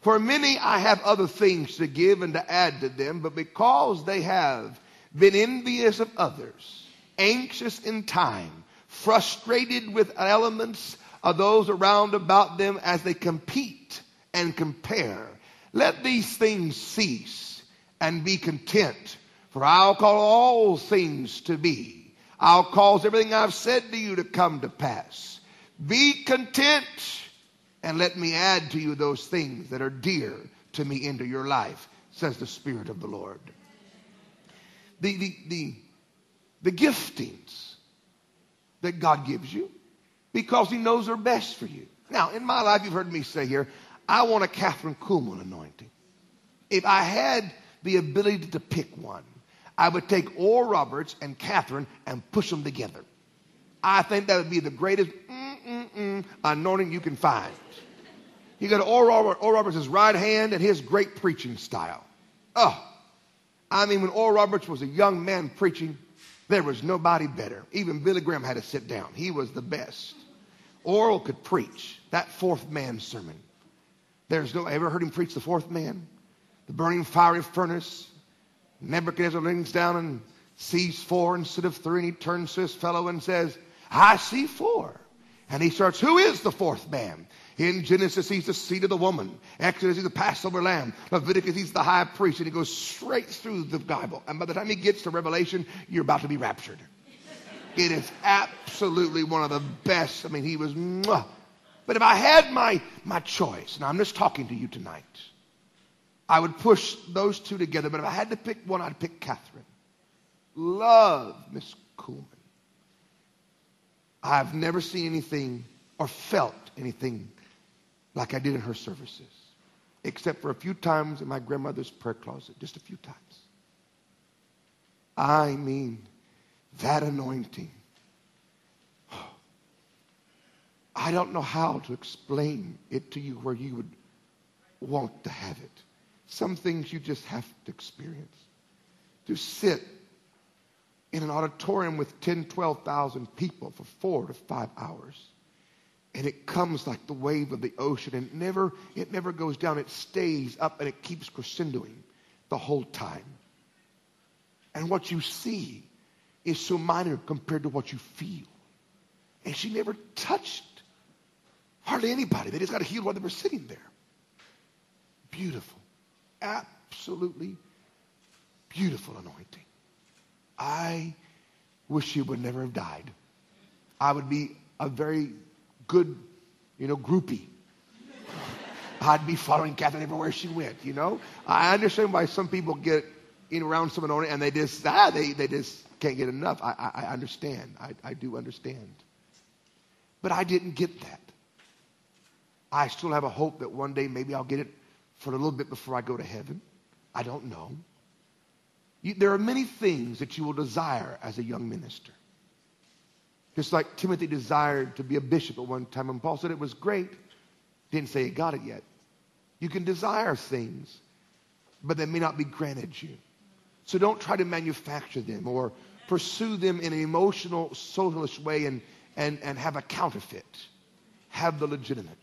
For many I have other things to give and to add to them, but because they have been envious of others, anxious in time, frustrated with elements of those around about them as they compete and compare. Let these things cease and be content, for I'll call all things to be. I'll cause everything I've said to you to come to pass. Be content and let me add to you those things that are dear to me into your life, says the Spirit of the Lord the, the, the, the giftings that God gives you because he knows they're best for you. Now, in my life, you've heard me say here, I want a Kathryn Kuhlman anointing. If I had the ability to pick one, I would take Oral Roberts and Kathryn and push them together. I think that would be the greatest anointing you can find. You got Oral, Robert, Oral Roberts' right hand and his great preaching style. Oh, I mean, when Oral Roberts was a young man preaching, there was nobody better. Even Billy Graham had to sit down. He was the best. Oral could preach that fourth man sermon. There's no, ever heard him preach the fourth man? The burning fiery furnace. Nebuchadnezzar leans down and sees four instead of three, and he turns to his fellow and says, I see four. And he starts, Who is the fourth man? In Genesis, he's the seed of the woman. Exodus, he's the Passover lamb. Leviticus, he's the high priest. And he goes straight through the Bible. And by the time he gets to Revelation, you're about to be raptured. It is absolutely one of the best. I mean, he was, mwah. but if I had my, my choice, and I'm just talking to you tonight, I would push those two together. But if I had to pick one, I'd pick Kathryn. Love Miss Kuhlman. I've never seen anything or felt anything like I did in her services, except for a few times in my grandmother's prayer closet, just a few times. I mean, that anointing. I don't know how to explain it to you where you would want to have it. Some things you just have to experience. To sit in an auditorium with 10, 12,000 people for four to five hours. And it comes like the wave of the ocean and it never, it never goes down. It stays up and it keeps crescendoing the whole time. And what you see is so minor compared to what you feel. And she never touched hardly anybody. They just got healed while they were sitting there. Beautiful. Absolutely beautiful anointing. I wish she would never have died. I would be a very good, you know, groupie. I'd be following Kathryn everywhere she went, you know. I understand why some people get in around someone and they just, ah, they, they just can't get enough. I, I, I understand. I, I do understand. But I didn't get that. I still have a hope that one day maybe I'll get it for a little bit before I go to heaven. I don't know. You, there are many things that you will desire as a young minister. Just like Timothy desired to be a bishop at one time, and Paul said it was great, didn't say he got it yet. You can desire things, but they may not be granted you. So don't try to manufacture them or pursue them in an emotional, socialist way and, and, and have a counterfeit. Have the legitimate.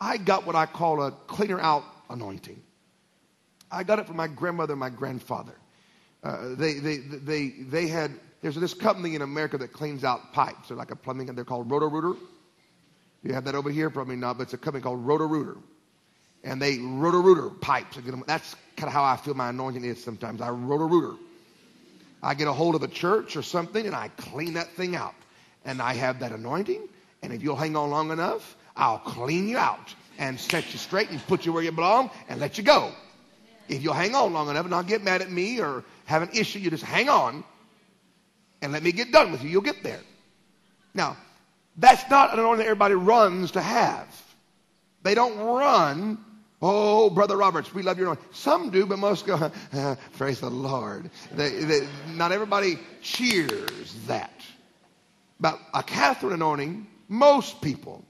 I got what I call a cleaner out anointing. I got it from my grandmother and my grandfather. Uh, they, they, they, they had, there's this company in America that cleans out pipes. They're like a plumbing, they're called Roto-Rooter. You have that over here? Probably not, but it's a company called Roto-Rooter. And they Roto-Rooter pipes. That's kind of how I feel my anointing is sometimes. I Roto-Rooter. I get a hold of a church or something, and I clean that thing out. And I have that anointing, and if you'll hang on long enough, I'll clean you out and set you straight and put you where you belong and let you go. If you'll hang on long enough and not get mad at me or have an issue, you just hang on and let me get done with you. You'll get there. Now, that's not an anointing that everybody runs to have. They don't run, oh, Brother Roberts, we love your anointing. Some do, but most go, praise the Lord. They, they, not everybody cheers that. But a Kathryn anointing, most people,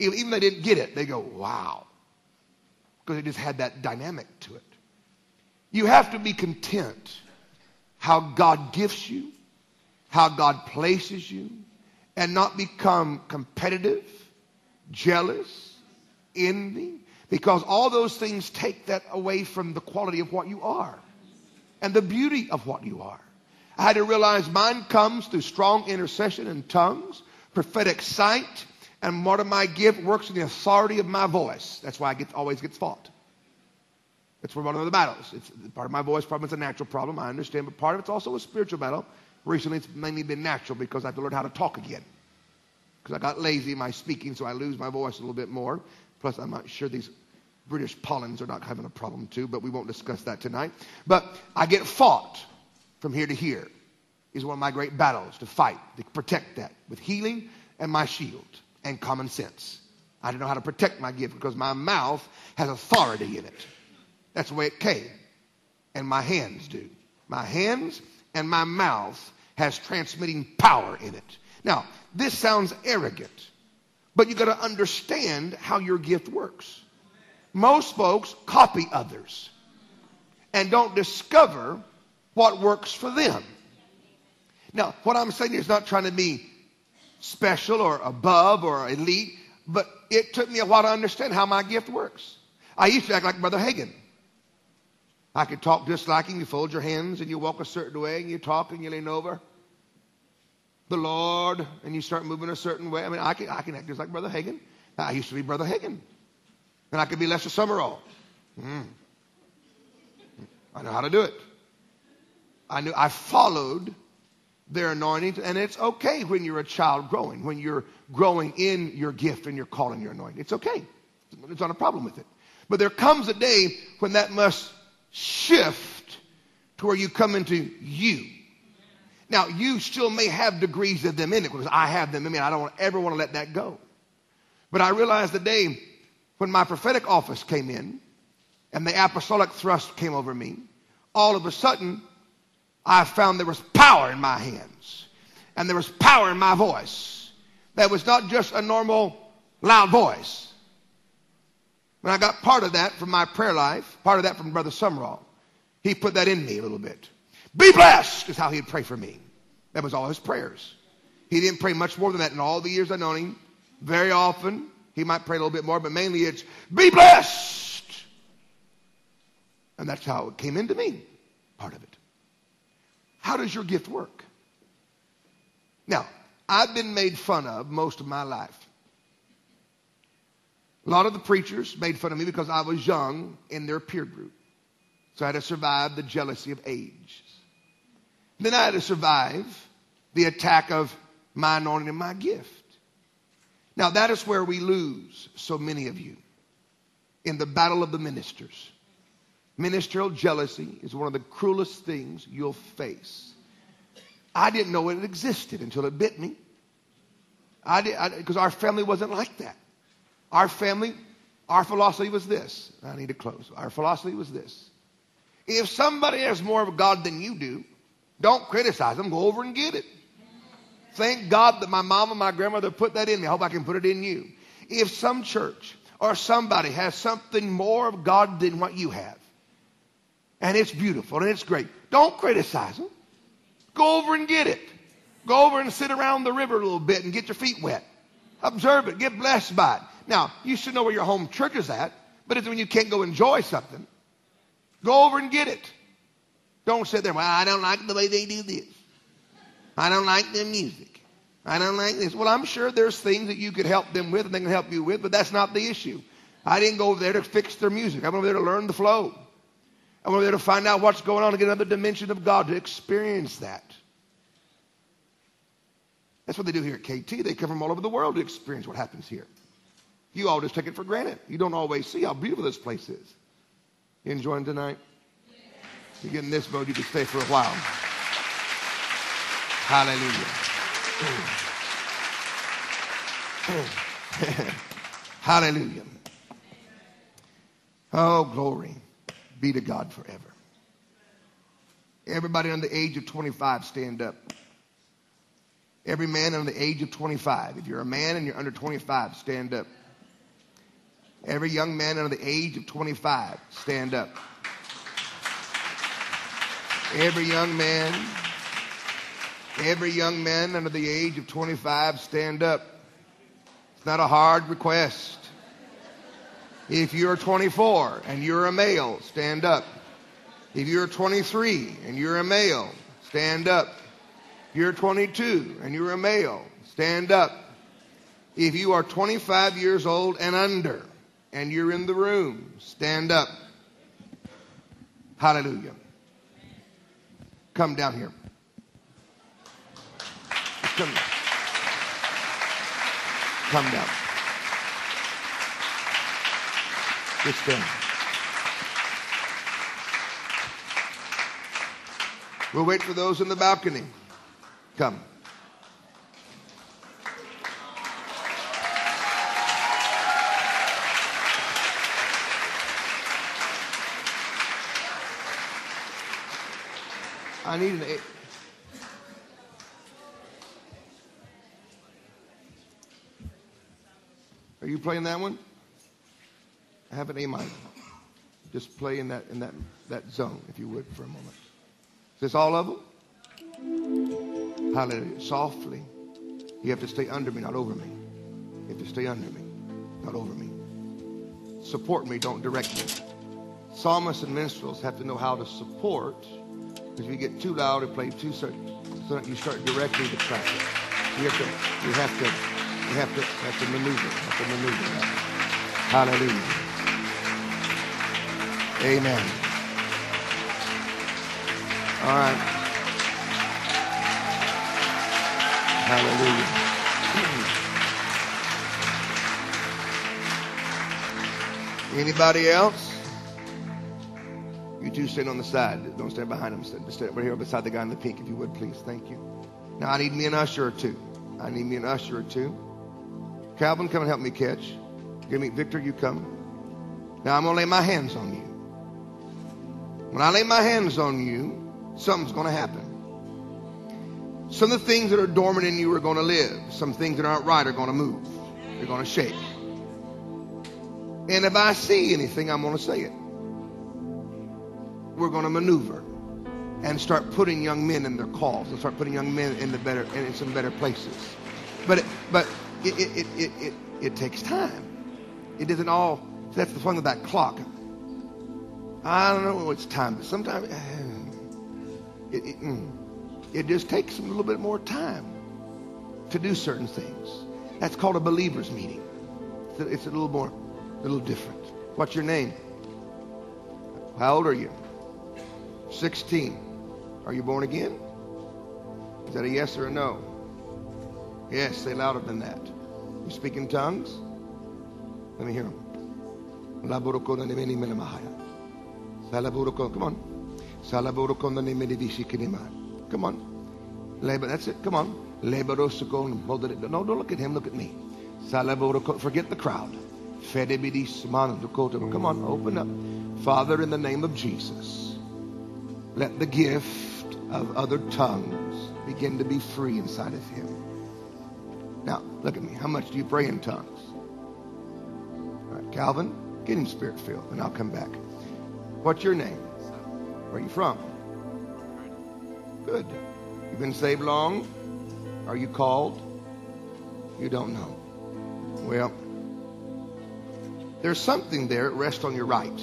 even if they didn't get it, they go, wow. Because it just had that dynamic to it. You have to be content how God gifts you, how God places you, and not become competitive, jealous, envy, because all those things take that away from the quality of what you are and the beauty of what you are. I had to realize mine comes through strong intercession and tongues, prophetic sight, and part of my gift works in the authority of my voice. That's why I get, always gets fought. It's one of the battles. It's part of my voice problem is a natural problem. I understand, but part of it's also a spiritual battle. Recently, it's mainly been natural because I have to learn how to talk again. Because I got lazy in my speaking, so I lose my voice a little bit more. Plus, I'm not sure these British pollens are not having a problem too, but we won't discuss that tonight. But I get fought from here to here. Is one of my great battles to fight, to protect that with healing and my shield and common sense. I didn't know how to protect my gift because my mouth has authority in it. That's the way it came. And my hands do. My hands and my mouth has transmitting power in it. Now, this sounds arrogant, but you got to understand how your gift works. Most folks copy others and don't discover what works for them. Now, what I'm saying is not trying to be special or above or elite, but it took me a while to understand how my gift works. I used to act like Brother Hagin. I could talk just like him. You fold your hands and you walk a certain way and you talk and you lean over. The Lord and you start moving a certain way. I mean, I can, I can act just like Brother Hagin. I used to be Brother Hagin. And I could be Lester Sumrall. Mm. I know how to do it. I knew I followed their anointing, and it's okay when you're a child growing, when you're growing in your gift and your calling, your anointing. It's okay. There's not a problem with it. But there comes a day when that must shift to where you come into you. Now, you still may have degrees of them in it because I have them in me. I don't ever want to let that go. But I realized the day when my prophetic office came in and the apostolic thrust came over me, all of a sudden I found there was power in my hands and there was power in my voice. That was not just a normal loud voice. When I got part of that from my prayer life, part of that from Brother Sumrall, he put that in me a little bit. Be blessed is how he'd pray for me. That was all his prayers. He didn't pray much more than that in all the years I've known him. Very often, he might pray a little bit more, but mainly it's be blessed. And that's how it came into me, part of it. How does your gift work? Now, I've been made fun of most of my life. A lot of the preachers made fun of me because I was young in their peer group. So I had to survive the jealousy of age. Then I had to survive the attack of my anointing and my gift. Now that is where we lose so many of you in the battle of the ministers. Ministerial jealousy is one of the cruelest things you'll face. I didn't know it existed until it bit me. I did because our family wasn't like that. Our family, our philosophy was this. I need to close. Our philosophy was this. If somebody has more of God than you do, don't criticize them. Go over and get it. Thank God that my mom and my grandmother put that in me. I hope I can put it in you. If some church or somebody has something more of God than what you have, and it's beautiful and it's great. Don't criticize them. Go over and get it. Go over and sit around the river a little bit and get your feet wet. Observe it. Get blessed by it. Now, you should know where your home church is at, but it's when you can't go enjoy something. Go over and get it. Don't sit there, well, I don't like the way they do this. I don't like their music. I don't like this. Well, I'm sure there's things that you could help them with and they can help you with, but that's not the issue. I didn't go over there to fix their music. I went over there to learn the flow. And we're there to find out what's going on to get another dimension of God, to experience that. That's what they do here at KT. They come from all over the world to experience what happens here. You all just take it for granted. You don't always see how beautiful this place is. You enjoying tonight? You get in this mode, you can stay for a while. Hallelujah. Hallelujah. Oh, glory be to God forever. Everybody under the age of 25, stand up. Every man under the age of 25. If you're a man and you're under 25, stand up. Every young man under the age of 25, stand up. Every young man, every young man under the age of 25, stand up. It's not a hard request. If you're 24 and you're a male, stand up. If you're 23 and you're a male, stand up. If you're 22 and you're a male, stand up. If you are 25 years old and under and you're in the room, stand up. Hallelujah. Come down here. Come, come down. Just stand. We'll wait for those in the balcony. Come. I need an eight. Are you playing that one? Have an A minor. Just play in that in that that zone, if you would, for a moment. Is this all of them? Hallelujah. Softly. You have to stay under me, not over me. You have to stay under me, not over me. Support me, don't direct me. Psalmists and minstrels have to know how to support. Because if you get too loud or play too certain, so you start directly the traffic. You have to, you have to You have to, have to maneuver. Have to maneuver. Hallelujah. Amen. All right. Hallelujah. Anybody else? You two stand on the side. Don't stand behind him. Stand, stand right here beside the guy in the pink, if you would, please. Thank you. Now I need me an usher or two. I need me an usher or two. Calvin, come and help me catch. Give me Victor. You come. Now I'm gonna lay my hands on you. When I lay my hands on you, something's gonna happen. Some of the things that are dormant in you are gonna live. Some things that aren't right are gonna move. They're gonna shake. And if I see anything, I'm gonna say it. We're gonna maneuver and start putting young men in their calls and start putting young men in the better in some better places. But it, but it it, it, it, it takes time. It doesn't all. That's the fun of that clock. I don't know it's time, but sometimes it, it, mm, it just takes a little bit more time to do certain things. That's called a believers meeting. It's a, it's a little more, a little different. What's your name? How old are you? 16. Are you born again? Is that a yes or a no? Yes, say louder than that. You speak in tongues? Let me hear them. Come on. Come on. That's it. Come on. No, don't look at him. Look at me. Forget the crowd. Come on, open up. Father, in the name of Jesus, let the gift of other tongues begin to be free inside of him. Now, look at me. How much do you pray in tongues? All right, Calvin, get him spirit filled, and I'll come back. What's your name? Where are you from? Good. You've been saved long? Are you called? You don't know. Well, there's something there at rest on your right.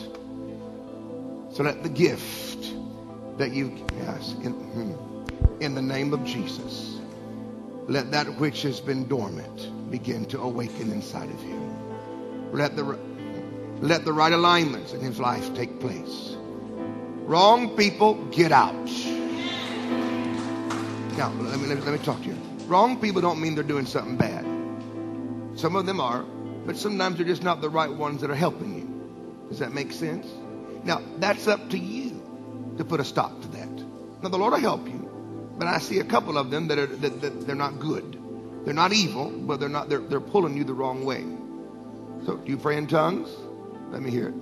So let the gift that you, yes, in, hmm, in the name of Jesus, let that which has been dormant begin to awaken inside of you. Let the, let the right alignments in his life take place. Wrong people, get out. Now, let me, let me, let me talk to you. Wrong people don't mean they're doing something bad. Some of them are, but sometimes they're just not the right ones that are helping you. Does that make sense? Now, that's up to you to put a stop to that. Now, the Lord will help you, but I see a couple of them that are that, that they're not good. They're not evil, but they're not they're, they're pulling you the wrong way. So, do you pray in tongues? Let me hear it.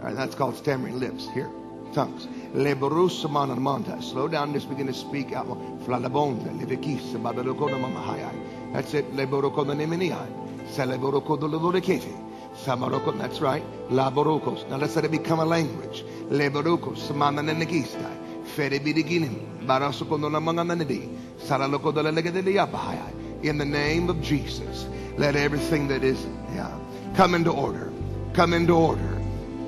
All right, that's called stammering lips. Here, tongues. Slow down, just begin to speak out. That's it. That's right. Laborokos. Now let's let it become a language. Leborokos. Samananenegista. Fere bidiginim. Barasokono namangananedi. Saraloko dalalegedeliabahaya. In the name of Jesus, let everything that is yeah, come into order. Come into order.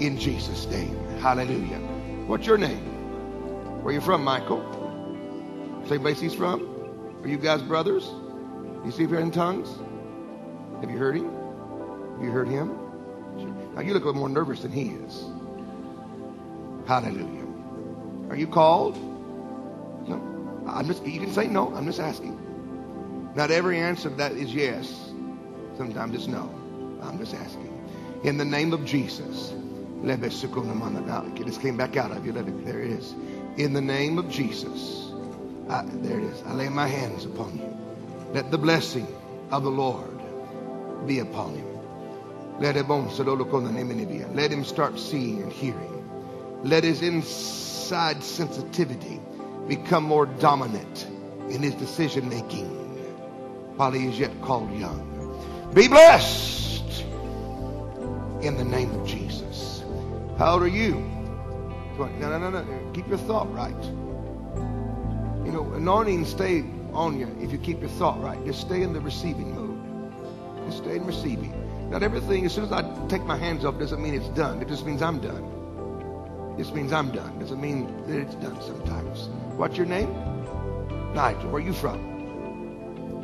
In Jesus' name. Hallelujah. What's your name? Where you from, Michael? Same place he's from? Are you guys brothers? You see if you're in tongues? Have you heard him? Have you heard him? Now you look a little more nervous than he is. Hallelujah. Are you called? No. I'm just you can say no. I'm just asking. Not every answer that is yes. Sometimes it's no. I'm just asking. In the name of Jesus. It just came back out of you. let There it is. In the name of Jesus. I, there it is. I lay my hands upon you. Let the blessing of the Lord be upon him. Let him start seeing and hearing. Let his inside sensitivity become more dominant in his decision making while he is yet called young. Be blessed in the name of Jesus. How old are you? No, no, no, no. Keep your thought right. You know, anointing stay on you if you keep your thought right. Just stay in the receiving mode. Just stay in receiving. Not everything, as soon as I take my hands off, doesn't mean it's done. It just means I'm done. It just means I'm done. Doesn't mean that it's done sometimes. What's your name? Nigel. Where are you from?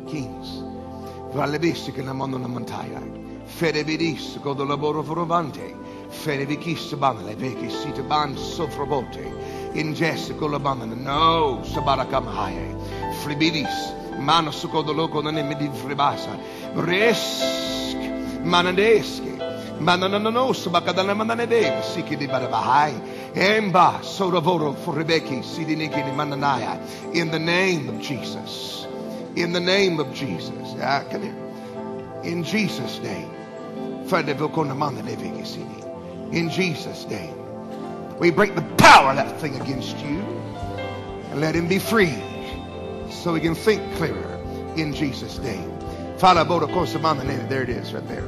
kings. Valebisi che namando na mantaya. Fede bidis go laboro forovante. Fede vikis banale veki sita ban sofrobote. In Jessica labana. No, sabarakam haye. Flibidis. Mano suko the loco na neme di fribasa. Risk. Manadeski. Mananano sabakadana mananede. Siki di barabahai. Emba soravoro for Rebeki sidiniki ni mananaya. In the name of Jesus. In the name of Jesus. Ah, come here. In Jesus' name. In Jesus' name. We break the power of that thing against you and let him be free so he can think clearer in Jesus' name. There it is right there.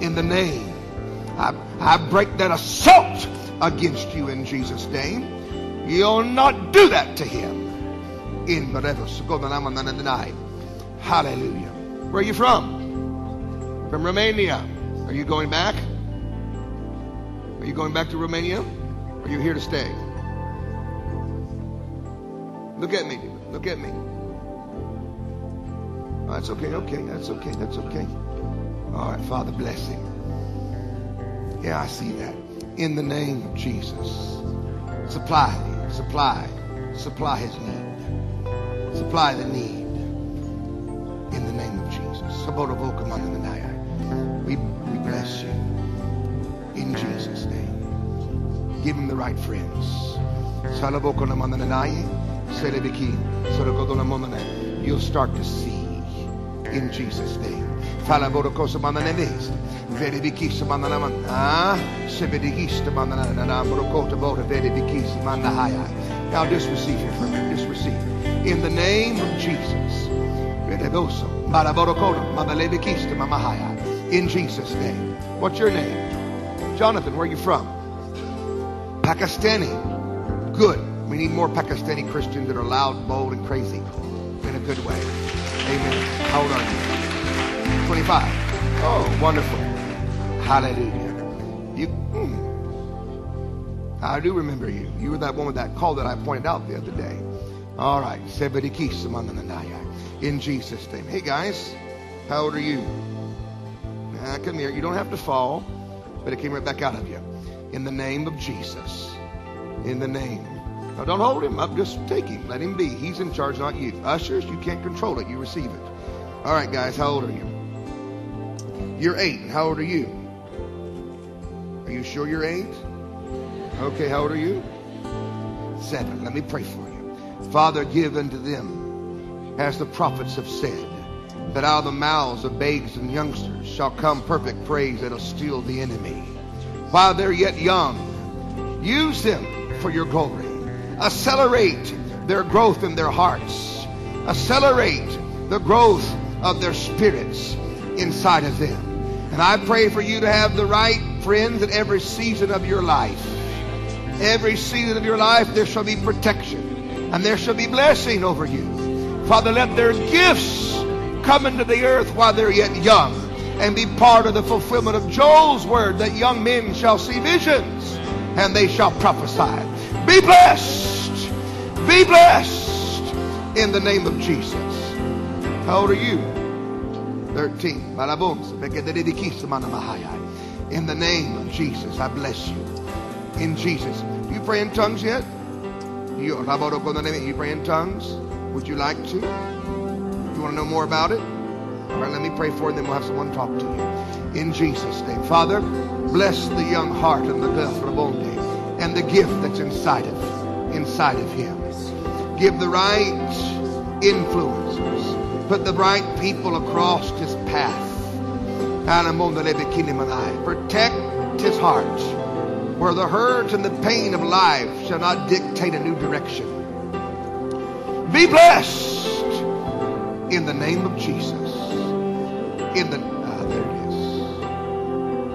In the name, I, I break that assault against you in Jesus' name. You'll not do that to him. In Hallelujah. Where are you from? From Romania. Are you going back? Are you going back to Romania? Are you here to stay? Look at me. Look at me. Oh, that's okay. Okay. That's okay. That's okay. All right. Father, bless him. Yeah, I see that. In the name of Jesus. Supply, supply, supply his need. Supply the need. In the name of Jesus. We, we bless you. In Jesus' name. Give him the right friends. You'll start to see in Jesus' name. Ah, now just receive it from him. Just receive. In the name of Jesus. In Jesus' name. What's your name? Jonathan, where are you from? Pakistani. Good. We need more Pakistani Christians that are loud, bold, and crazy in a good way. Amen. How old are you? 25. Oh, wonderful. Hallelujah. You, hmm. I do remember you. You were that woman that call that I pointed out the other day. All right. In Jesus' name. Hey, guys. How old are you? Now, come here. You don't have to fall, but it came right back out of you. In the name of Jesus. In the name. Now, don't hold him up. Just take him. Let him be. He's in charge, not you. Ushers, you can't control it. You receive it. All right, guys. How old are you? You're eight. How old are you? Are you sure you're eight? Okay, how old are you? Seven. Let me pray for you. Father, give unto them, as the prophets have said, that out of the mouths of babes and youngsters shall come perfect praise that'll steal the enemy. While they're yet young, use them for your glory. Accelerate their growth in their hearts. Accelerate the growth of their spirits inside of them. And I pray for you to have the right friends at every season of your life. Every season of your life, there shall be protection and there shall be blessing over you. Father, let their gifts come into the earth while they're yet young and be part of the fulfillment of Joel's word that young men shall see visions and they shall prophesy. Be blessed. Be blessed in the name of Jesus. How old are you? 13. In the name of Jesus, I bless you. In Jesus. Do You pray in tongues yet? You, you pray in tongues? Would you like to? You want to know more about it? All right, let me pray for you, and then we'll have someone talk to you. In Jesus' name. Father, bless the young heart and the Bethlehem and the gift that's inside of inside of him. Give the right influences put the right people across his path. Protect his heart where the hurt and the pain of life shall not dictate a new direction. Be blessed in the name of Jesus. In the ah, there it is.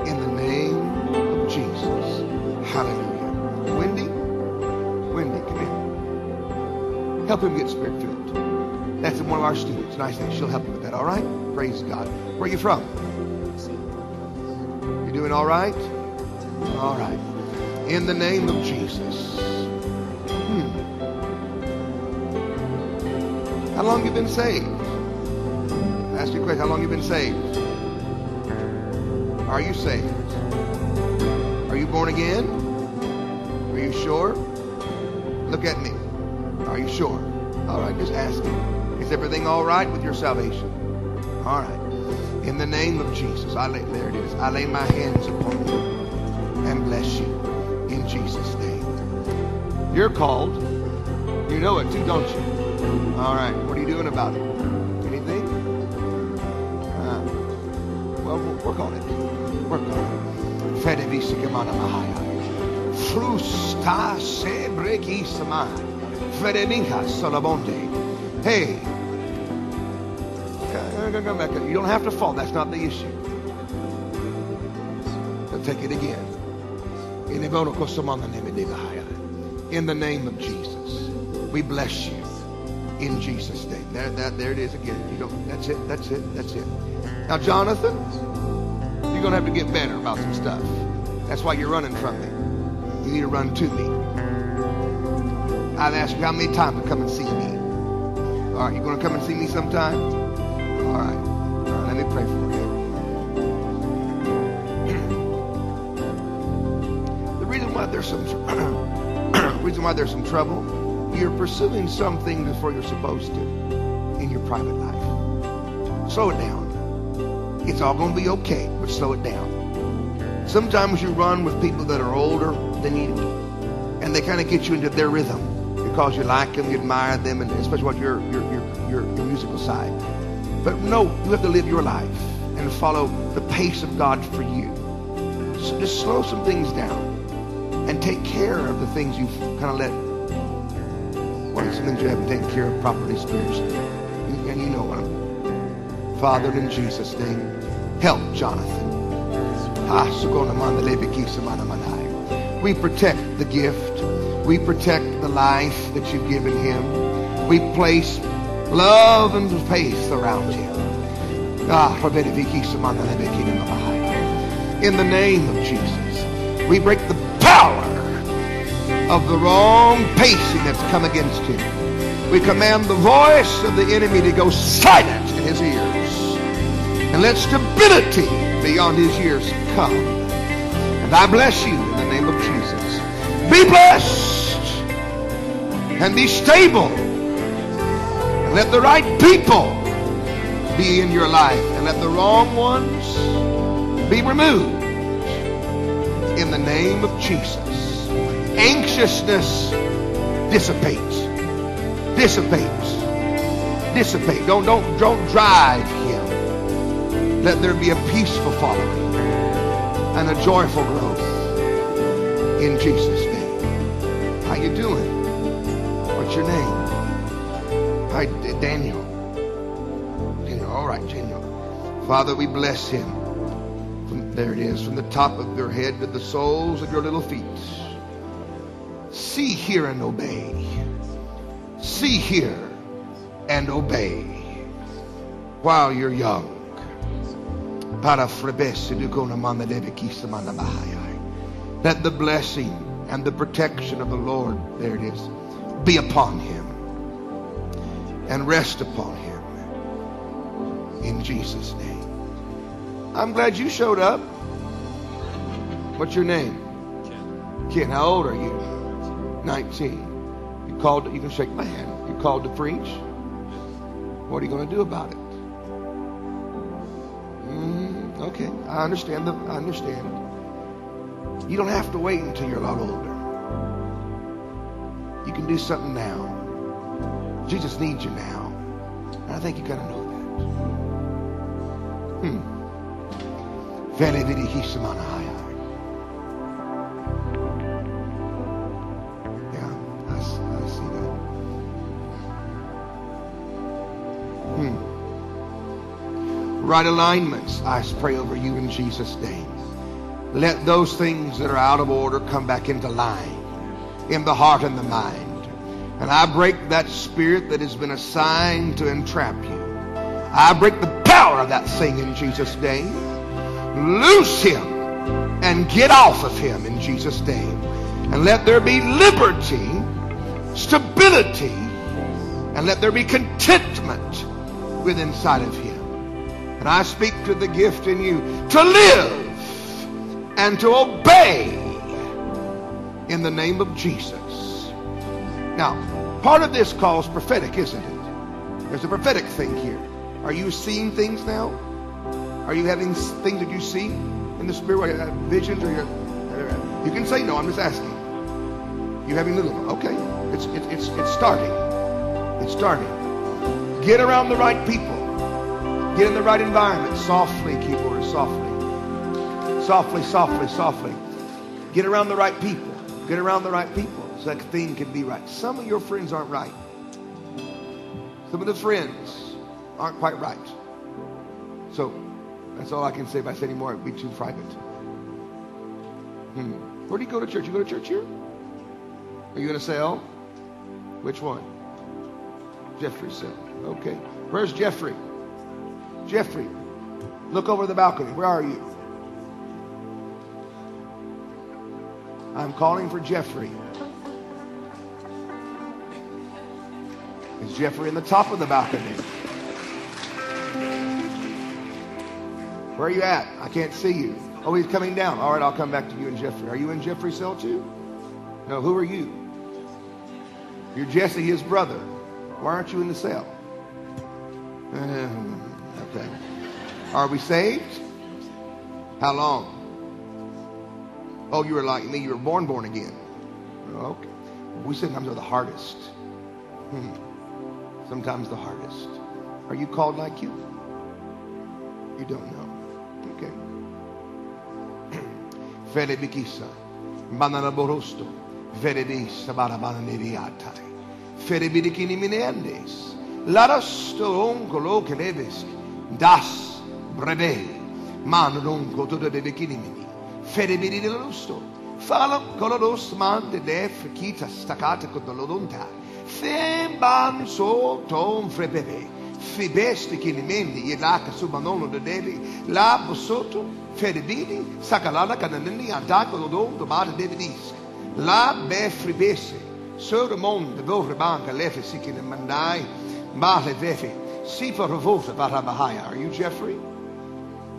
In the name of Jesus. Hallelujah. Wendy, Wendy, come here. Help him get spirit filled. That's one of our students. Nice thing. She'll help you with that. All right? Praise God. Where are you from? You doing all right? All right. In the name of Jesus. How long you been saved? I Ask you a question. How long you been saved? Are you saved? Are you born again? Are you sure? Look at me. Are you sure? All right, just asking. Is everything all right with your salvation? All right. In the name of Jesus, I lay there it is. I lay my hands upon you and bless you in Jesus' name. You're called. You know it too, don't you? All right. What are you doing about it? Anything? Uh, well, work on it. Work on it. Fede visi kemana mahaya. Frusta se breki sama. Fede minha salabonde. Hey. You don't have to fall. That's not the issue. So take it again. In the name of Jesus, we bless you. In Jesus' name. There, that, there it is again. You don't. That's it. That's it. That's it. Now, Jonathan, you're gonna have to get better about some stuff. That's why you're running from me. You need to run to me. I've asked you how many times to come and see me. All right, you gonna come and see me sometime? All right. All right. Let me pray for you. The reason why there's some reason why there's some trouble, you're pursuing something before you're supposed to in your private life. Slow it down. It's all going to be okay, but slow it down. Sometimes you run with people that are older than you, and they kind of get you into their rhythm because you like them, you admire them, and especially what your your your, your, your musical side. But no, you have to live your life and follow the pace of God for you. So just slow some things down and take care of the things you've kind of let. Some you haven't taken care of properly spiritually, and you know what I'm. Father, in Jesus' name, help Jonathan. Ah, we protect the gift. We protect the life that you've given him. We place love and faith around him. Ah, in the name of Jesus, we break the of the wrong pacing that's come against him. We command the voice of the enemy to go silent in his ears. And let stability beyond his years come. And I bless you in the name of Jesus. Be blessed and be stable. And let the right people be in your life. And let the wrong ones be removed. In the name of Jesus. Anxiousness dissipates. Dissipates. Dissipate. Don't don't don't drive him. Let there be a peaceful following and a joyful growth in Jesus' name. How you doing? What's your name? Hi, Daniel. Daniel. All right, Daniel. Father, we bless him. From, there it is, from the top of your head to the soles of your little feet. See, hear, and obey. See, hear, and obey while you're young. Let the blessing and the protection of the Lord, there it is, be upon him and rest upon him in Jesus' name. I'm glad you showed up. What's your name? Ken, how old are you? 19. You called, you can shake my hand. You called to preach. What are you going to do about it? Mm, okay, I understand. The, I understand. You don't have to wait until you're a lot older. You can do something now. Jesus needs you now. And I think you got to know that. Hmm. Right alignments, I pray over you in Jesus' name. Let those things that are out of order come back into line in the heart and the mind. And I break that spirit that has been assigned to entrap you. I break the power of that thing in Jesus' name. Loose him and get off of him in Jesus' name. And let there be liberty, stability, And let there be contentment within inside of him. And I speak to the gift in you to live and to obey in the name of Jesus. Now, part of this calls prophetic, isn't it? There's a prophetic thing here. Are you seeing things now? Are you having things that you see in the spirit, uh, visions, or your? You can say no. I'm just asking. You having little? Okay, it's it's it's it's starting. It's starting. Get around the right people. Get in the right environment. Softly, keyboard, softly. Softly, softly, softly. Get around the right people. Get around the right people so that thing can be right. Some of your friends aren't right. Some of the friends aren't quite right. So that's all I can say. If I say any more, it'd be too private. Hmm. Where do you go to church? You go to church here? Are you going to sell? Which one? Jeffrey said. Okay. Where's Jeffrey? Jeffrey, look over the balcony. Where are you? I'm calling for Jeffrey. Is Jeffrey in the top of the balcony? Where are you at? I can't see you. Oh, he's coming down. All right, I'll come back to you and Jeffrey. Are you in Jeffrey's cell too? No, who are you? You're Jesse, his brother. Why aren't you in the cell? Um, okay. Are we saved? How long? Oh, you were like me. You were born, born again. Okay. We sometimes are the hardest. Hmm. Sometimes the hardest. Are you called like you? You don't know. Okay. Fede bikisa. Banana borosto. Fede bis sabara banana viatai. Fede bidikini mineandes. Larasto oncolo che leves. das breve man non goduto dei kinimini ferebili del lusto falam coloros man de def kita staccata con l'odonta femban so tom frebeve fibesti kinimini yedaka subanono de devi. Labo sotto ferebili sacalana cananini andaco l'odon domata devi dis la befribese sur mon de bovre banca lefe si kinemandai male vefe. Si for revolta barabahaya are you Jeffrey?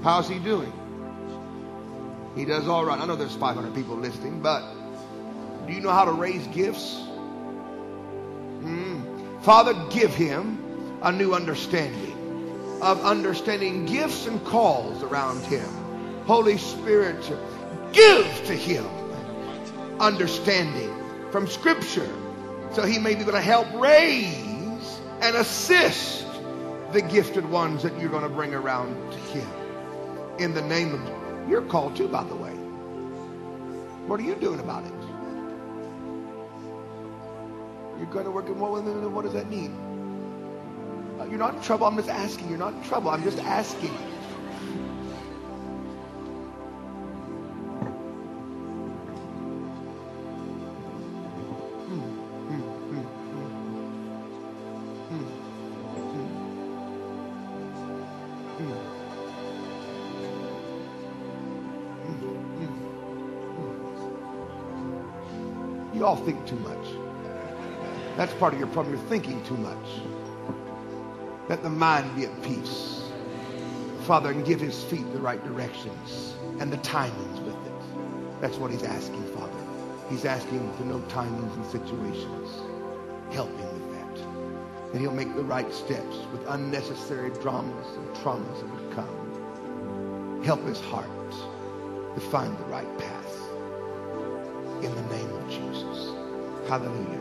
How's he doing? He does all right. I know there's 500 people listening but do you know how to raise gifts? Mm. Father give him a new understanding of understanding gifts and calls around him. Holy Spirit, give to him understanding from Scripture so he may be able to help raise and assist the gifted ones that you're going to bring around to him. In the name of, you're called too, by the way. What are you doing about it? You're going to work in what, what does that mean? Uh, you're not in trouble. I'm just asking. You're not in trouble. I'm just asking. All think too much. That's part of your problem. You're thinking too much. Let the mind be at peace. Father, and give his feet the right directions and the timings with it. That's what he's asking, Father. He's asking to know timings and situations. Help him with that. That he'll make the right steps with unnecessary dramas and traumas that would come. Help his heart to find the right path. In the name of Jesus. Hallelujah.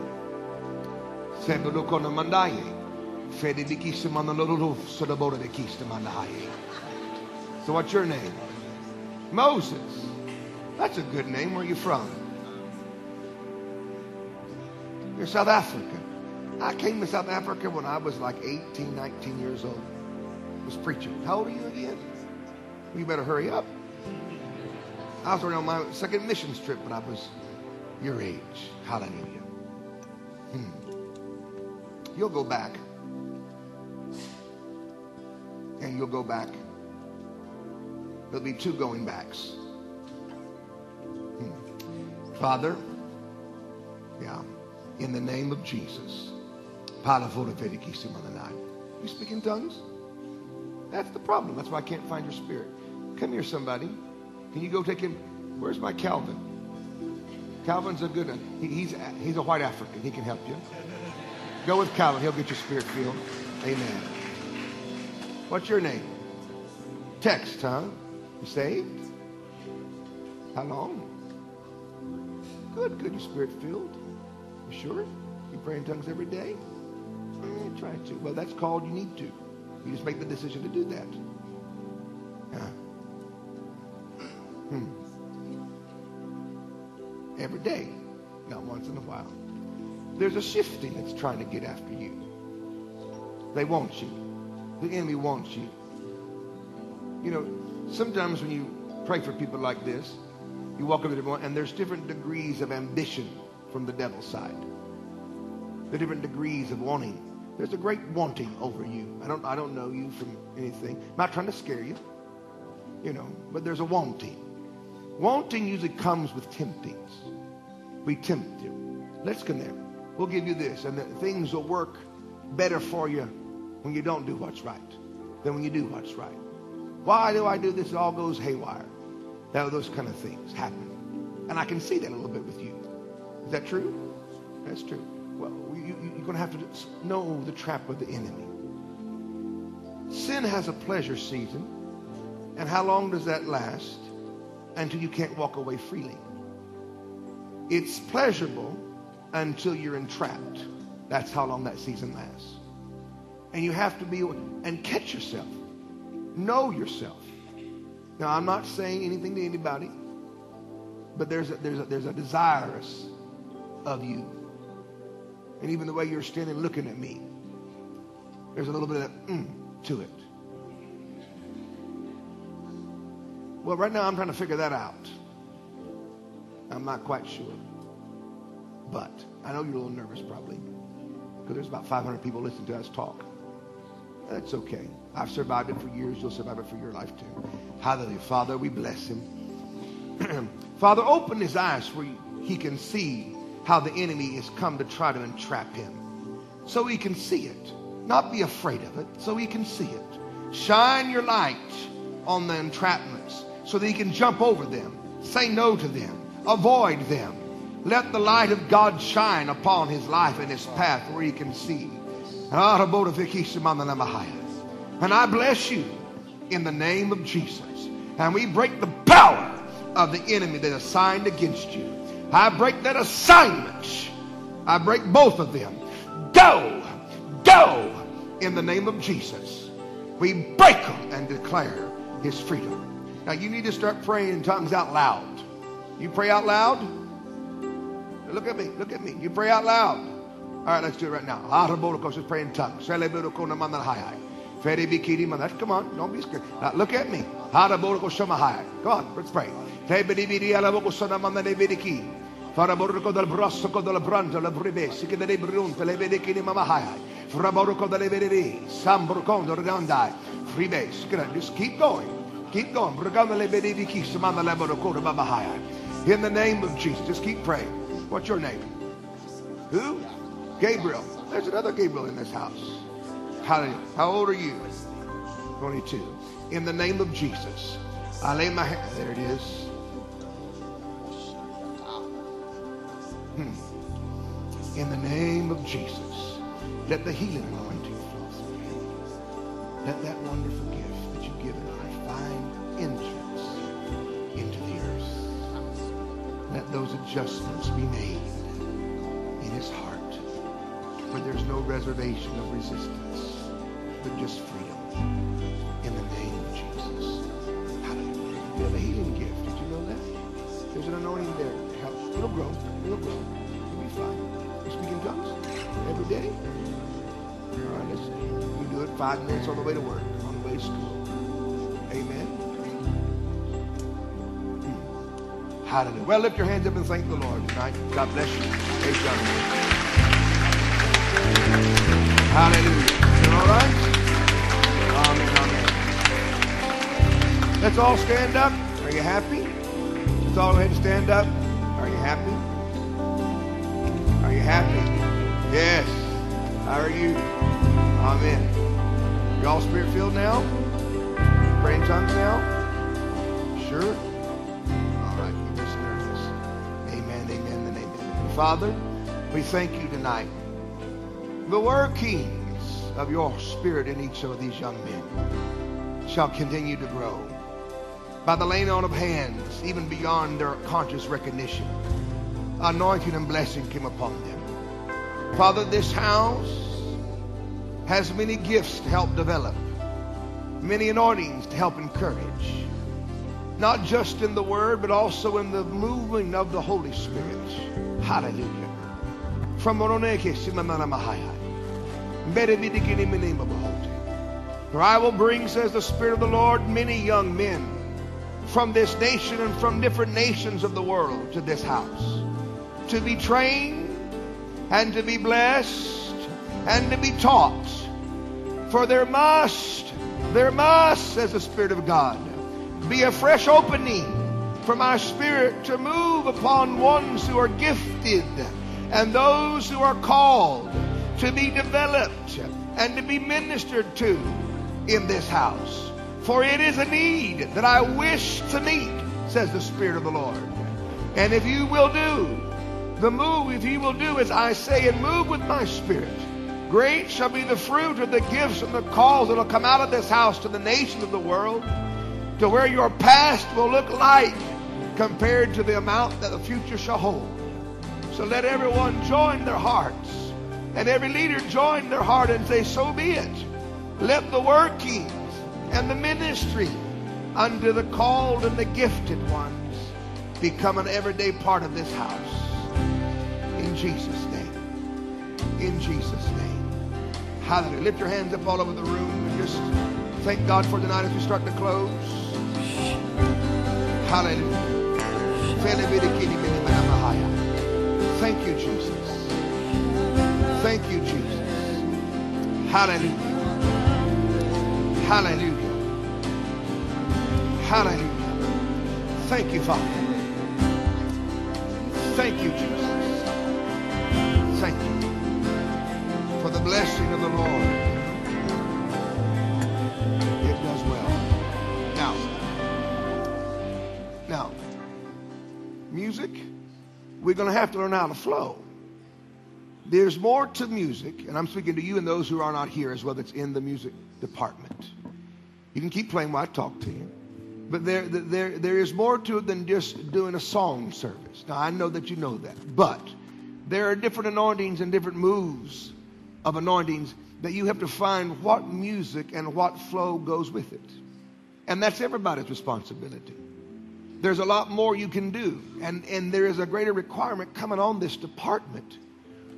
So what's your name? Moses. That's a good name. Where are you from? You're South African. I came to South Africa when I was like 18, 19 years old. I was preaching. How old are you again? Well, you better hurry up. I was on my second missions trip, but I was your age. Hallelujah. Hmm. You'll go back and you'll go back. There'll be two going backs. Hmm. Father, yeah, in the name of Jesus. You speak in tongues? That's the problem. That's why I can't find your spirit. Come here, somebody. Can you go take him? Where's my Calvin? Calvin's a good one. He, he's, he's a white African. He can help you. Go with Calvin. He'll get your spirit filled. Amen. What's your name? Text, huh? You saved? How long? Good, good. You spirit filled? You sure? You pray in tongues every day? Eh, try to. Well, that's called you need to. You just make the decision to do that. Yeah. Hmm. Every day, not once in a while. There's a shifting that's trying to get after you. They want you. The enemy wants you. You know, sometimes when you pray for people like this, you walk up to them and there's different degrees of ambition from the devil's side. The different degrees of wanting. There's a great wanting over you. I don't, I don't know you from anything. I'm not trying to scare you, you know, but there's a wanting. Wanting usually comes with temptings. We tempt you. Let's connect. We'll give you this, and things will work better for you when you don't do what's right than when you do what's right. Why do I do this? It all goes haywire. Now, those kind of things happen. And I can see that a little bit with you. Is that true? That's true. Well, you, you're going to have to know the trap of the enemy. Sin has a pleasure season. And how long does that last? Until you can't walk away freely. It's pleasurable until you're entrapped. That's how long that season lasts. And you have to be, and catch yourself. Know yourself. Now, I'm not saying anything to anybody, but there's a, there's a, there's a desirous of you. And even the way you're standing looking at me, there's a little bit of that mm, to it. Well, right now I'm trying to figure that out. I'm not quite sure. But I know you're a little nervous probably because there's about 500 people listening to us talk. That's okay. I've survived it for years. You'll survive it for your life too. Hallelujah. Father, we bless him. Father, open his eyes where he can see how the enemy has come to try to entrap him. So he can see it. Not be afraid of it, so he can see it. Shine your light on the entrapments so that he can jump over them, say no to them, avoid them. Let the light of God shine upon his life and his path where he can see. And I bless you in the name of Jesus. And we break the power of the enemy that is assigned against you. I break that assignment. I break both of them. Go, go in the name of Jesus. We break them and declare his freedom. Now you need to start praying in tongues out loud. You pray out loud. Look at me. Look at me. You pray out loud. All right, let's do it right now. Just pray in tongues. Come on, don't be scared. Now, look at me. Come on, let's pray. Faraborco del brosso del branto la bribessi che delle brunte le vede che ne mamahai. Fraborco delle vede samburco del gandai. Fribes. Just keep going. Keep going. In the name of Jesus, just keep praying. What's your name? Who? Gabriel. There's another Gabriel in this house. How old are you? 22. In the name of Jesus, I lay my hand. There it is. Hmm. In the name of Jesus, let the healing anointing flow through you. Let that wonderful gift that you've given find entrance into the earth. Let those adjustments be made in his heart where there's no reservation of resistance, but just freedom. In the name of Jesus. Hallelujah. You have a healing gift. Did you know that? There's an anointing there. It'll grow. It'll grow. You'll be fine. You speak in tongues every day. All right, let's you do it five minutes on the way to work, on the way to school. Hallelujah. Well, lift your hands up and thank the Lord tonight. God bless you. Praise God. Hallelujah. All right? Amen, amen. Let's all stand up. Are you happy? Let's all go ahead and stand up. Are you happy? Are you happy? Yes. How are you? Amen. You all spirit filled now? Praying tongues now? Father, we thank you tonight. The workings of your spirit in each of these young men shall continue to grow by the laying on of hands, even beyond their conscious recognition. Anointing and blessing came upon them. Father, this house has many gifts to help develop, many anointings to help encourage, not just in the word, but also in the moving of the Holy Spirit. Hallelujah. From For I will bring, says the Spirit of the Lord, many young men from this nation and from different nations of the world to this house to be trained and to be blessed and to be taught. For there must, there must, says the Spirit of God, be a fresh opening for my spirit to move upon ones who are gifted and those who are called to be developed and to be ministered to in this house. For it is a need that I wish to meet, says the Spirit of the Lord. And if you will do the move, if you will do as I say and move with my Spirit, great shall be the fruit of the gifts and the calls that will come out of this house to the nations of the world, to where your past will look like compared to the amount that the future shall hold. So let everyone join their hearts and every leader join their heart and say, So be it. Let the working and the ministry under the called and the gifted ones become an everyday part of this house. In Jesus' name. In Jesus' name. Hallelujah. Lift your hands up all over the room and just thank God for tonight as we start to close. Hallelujah. Thank you, Jesus. Thank you, Jesus. Hallelujah. Hallelujah. Hallelujah. Thank you, Father. Thank you, Jesus. Thank you for the blessing of the Lord. We're going to have to learn how to flow. There's more to music, and I'm speaking to you and those who are not here as well that's in the music department. You can keep playing while I talk to you. But there, there, there is more to it than just doing a song service. Now, I know that you know that. But there are different anointings and different moves of anointings that you have to find what music and what flow goes with it. And that's everybody's responsibility. There's a lot more you can do. And, and there is a greater requirement coming on this department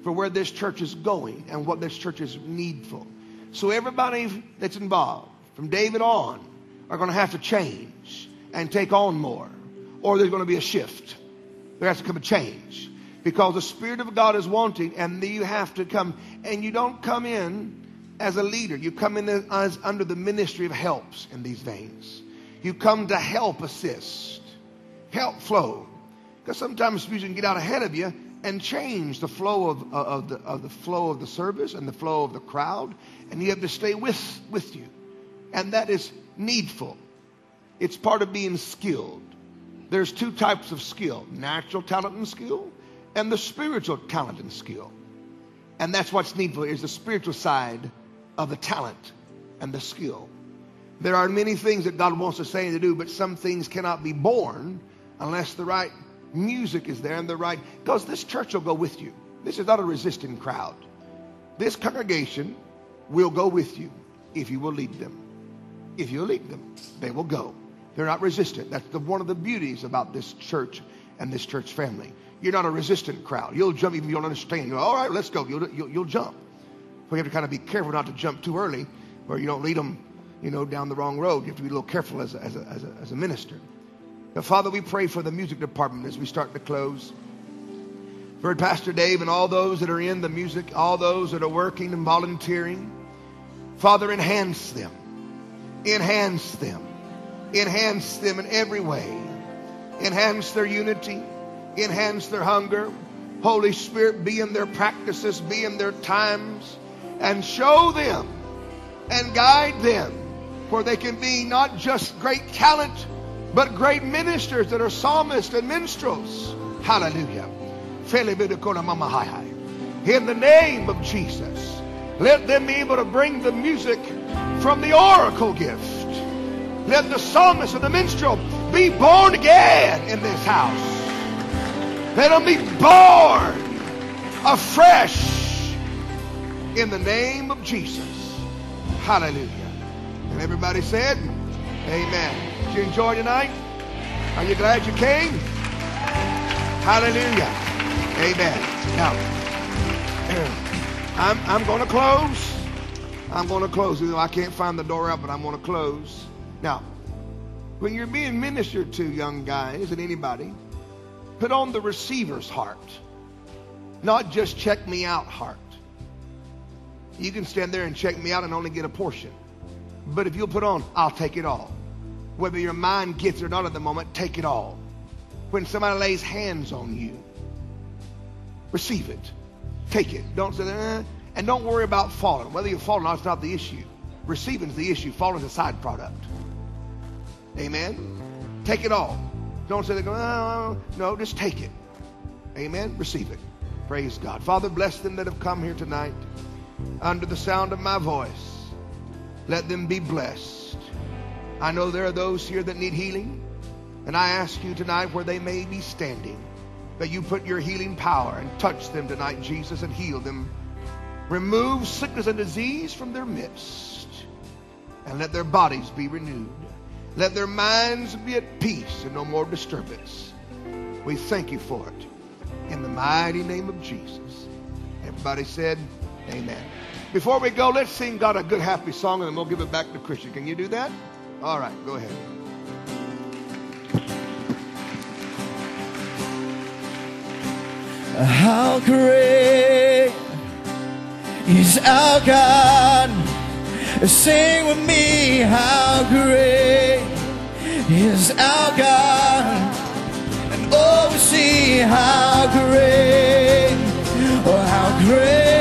for where this church is going and what this church is needful. So everybody that's involved, from David on are going to have to change and take on more, or there's going to be a shift. There has to come a change because the Spirit of God is wanting, and you have to come. And you don't come in as a leader, you come in as under the ministry of helps in these veins. You come to help assist, help flow. Because sometimes music can get out ahead of you and change the flow of, uh, of, the, of the flow of the service and the flow of the crowd, and you have to stay with, with you and that is needful. It's part of being skilled. There's two types of skill natural talent and skill, and the spiritual talent and skill. And that's what's needful is the spiritual side of the talent and the skill. There are many things that God wants to say and to do, but some things cannot be born unless the right music is there and the right, because this church will go with you. This is not a resisting crowd. This congregation will go with you if you will lead them. If you lead them, they will go. They're not resistant. That's the, one of the beauties about this church and this church family. You're not a resistant crowd. You'll jump even if you don't understand. You're all right, let's go. You'll, you'll, you'll jump. We have to kind of be careful not to jump too early or you don't lead them, you know, down the wrong road. You have to be a little careful as a, as a, as a, as a minister. Now, Father, we pray for the music department as we start to close. For Pastor Dave and all those that are in the music, all those that are working and volunteering. Father, enhance them. Enhance them. Enhance them in every way. Enhance their unity. Enhance their hunger. Holy Spirit, be in their practices, be in their times. and show them and guide them where they can be not just great talent, but great ministers that are psalmists and minstrels. Hallelujah. In the name of Jesus, let them be able to bring the music from the oracle gift. Let the psalmist and the minstrel be born again in this house. Let them be born afresh in the name of Jesus. Hallelujah. And everybody said, Amen. Did you enjoy tonight? Are you glad you came? Hallelujah. Amen. Now, I'm, I'm going to close. I'm going to close. Even though I can't find the door out, but I'm going to close. Now, when you're being ministered to, young guys and anybody, put on the receiver's heart, not just check me out heart. You can stand there and check me out and only get a portion. But if you'll put on, I'll take it all. Whether your mind gets it or not at the moment, take it all. When somebody lays hands on you, receive it. Take it. Don't say, eh. and don't worry about falling. Whether you fall or not, it's not the issue. Receiving is the issue. Falling is a side product. Amen. Take it all. Don't say, oh, no, just take it. Amen. Receive it. Praise God. Father, bless them that have come here tonight under the sound of my voice. Let them be blessed. I know there are those here that need healing. And I ask you tonight where they may be standing, that you put your healing power and touch them tonight, Jesus, and heal them. Remove sickness and disease from their midst. And let their bodies be renewed. Let their minds be at peace and no more disturbance. We thank you for it. In the mighty name of Jesus. Everybody said, Amen. Before we go, let's sing God a good happy song and then we'll give it back to Christian. Can you do that? All right, go ahead. How great is our God? Sing with me, how great is our God? And oh, see how great, oh, how great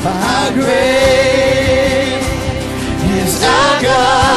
How great is our God.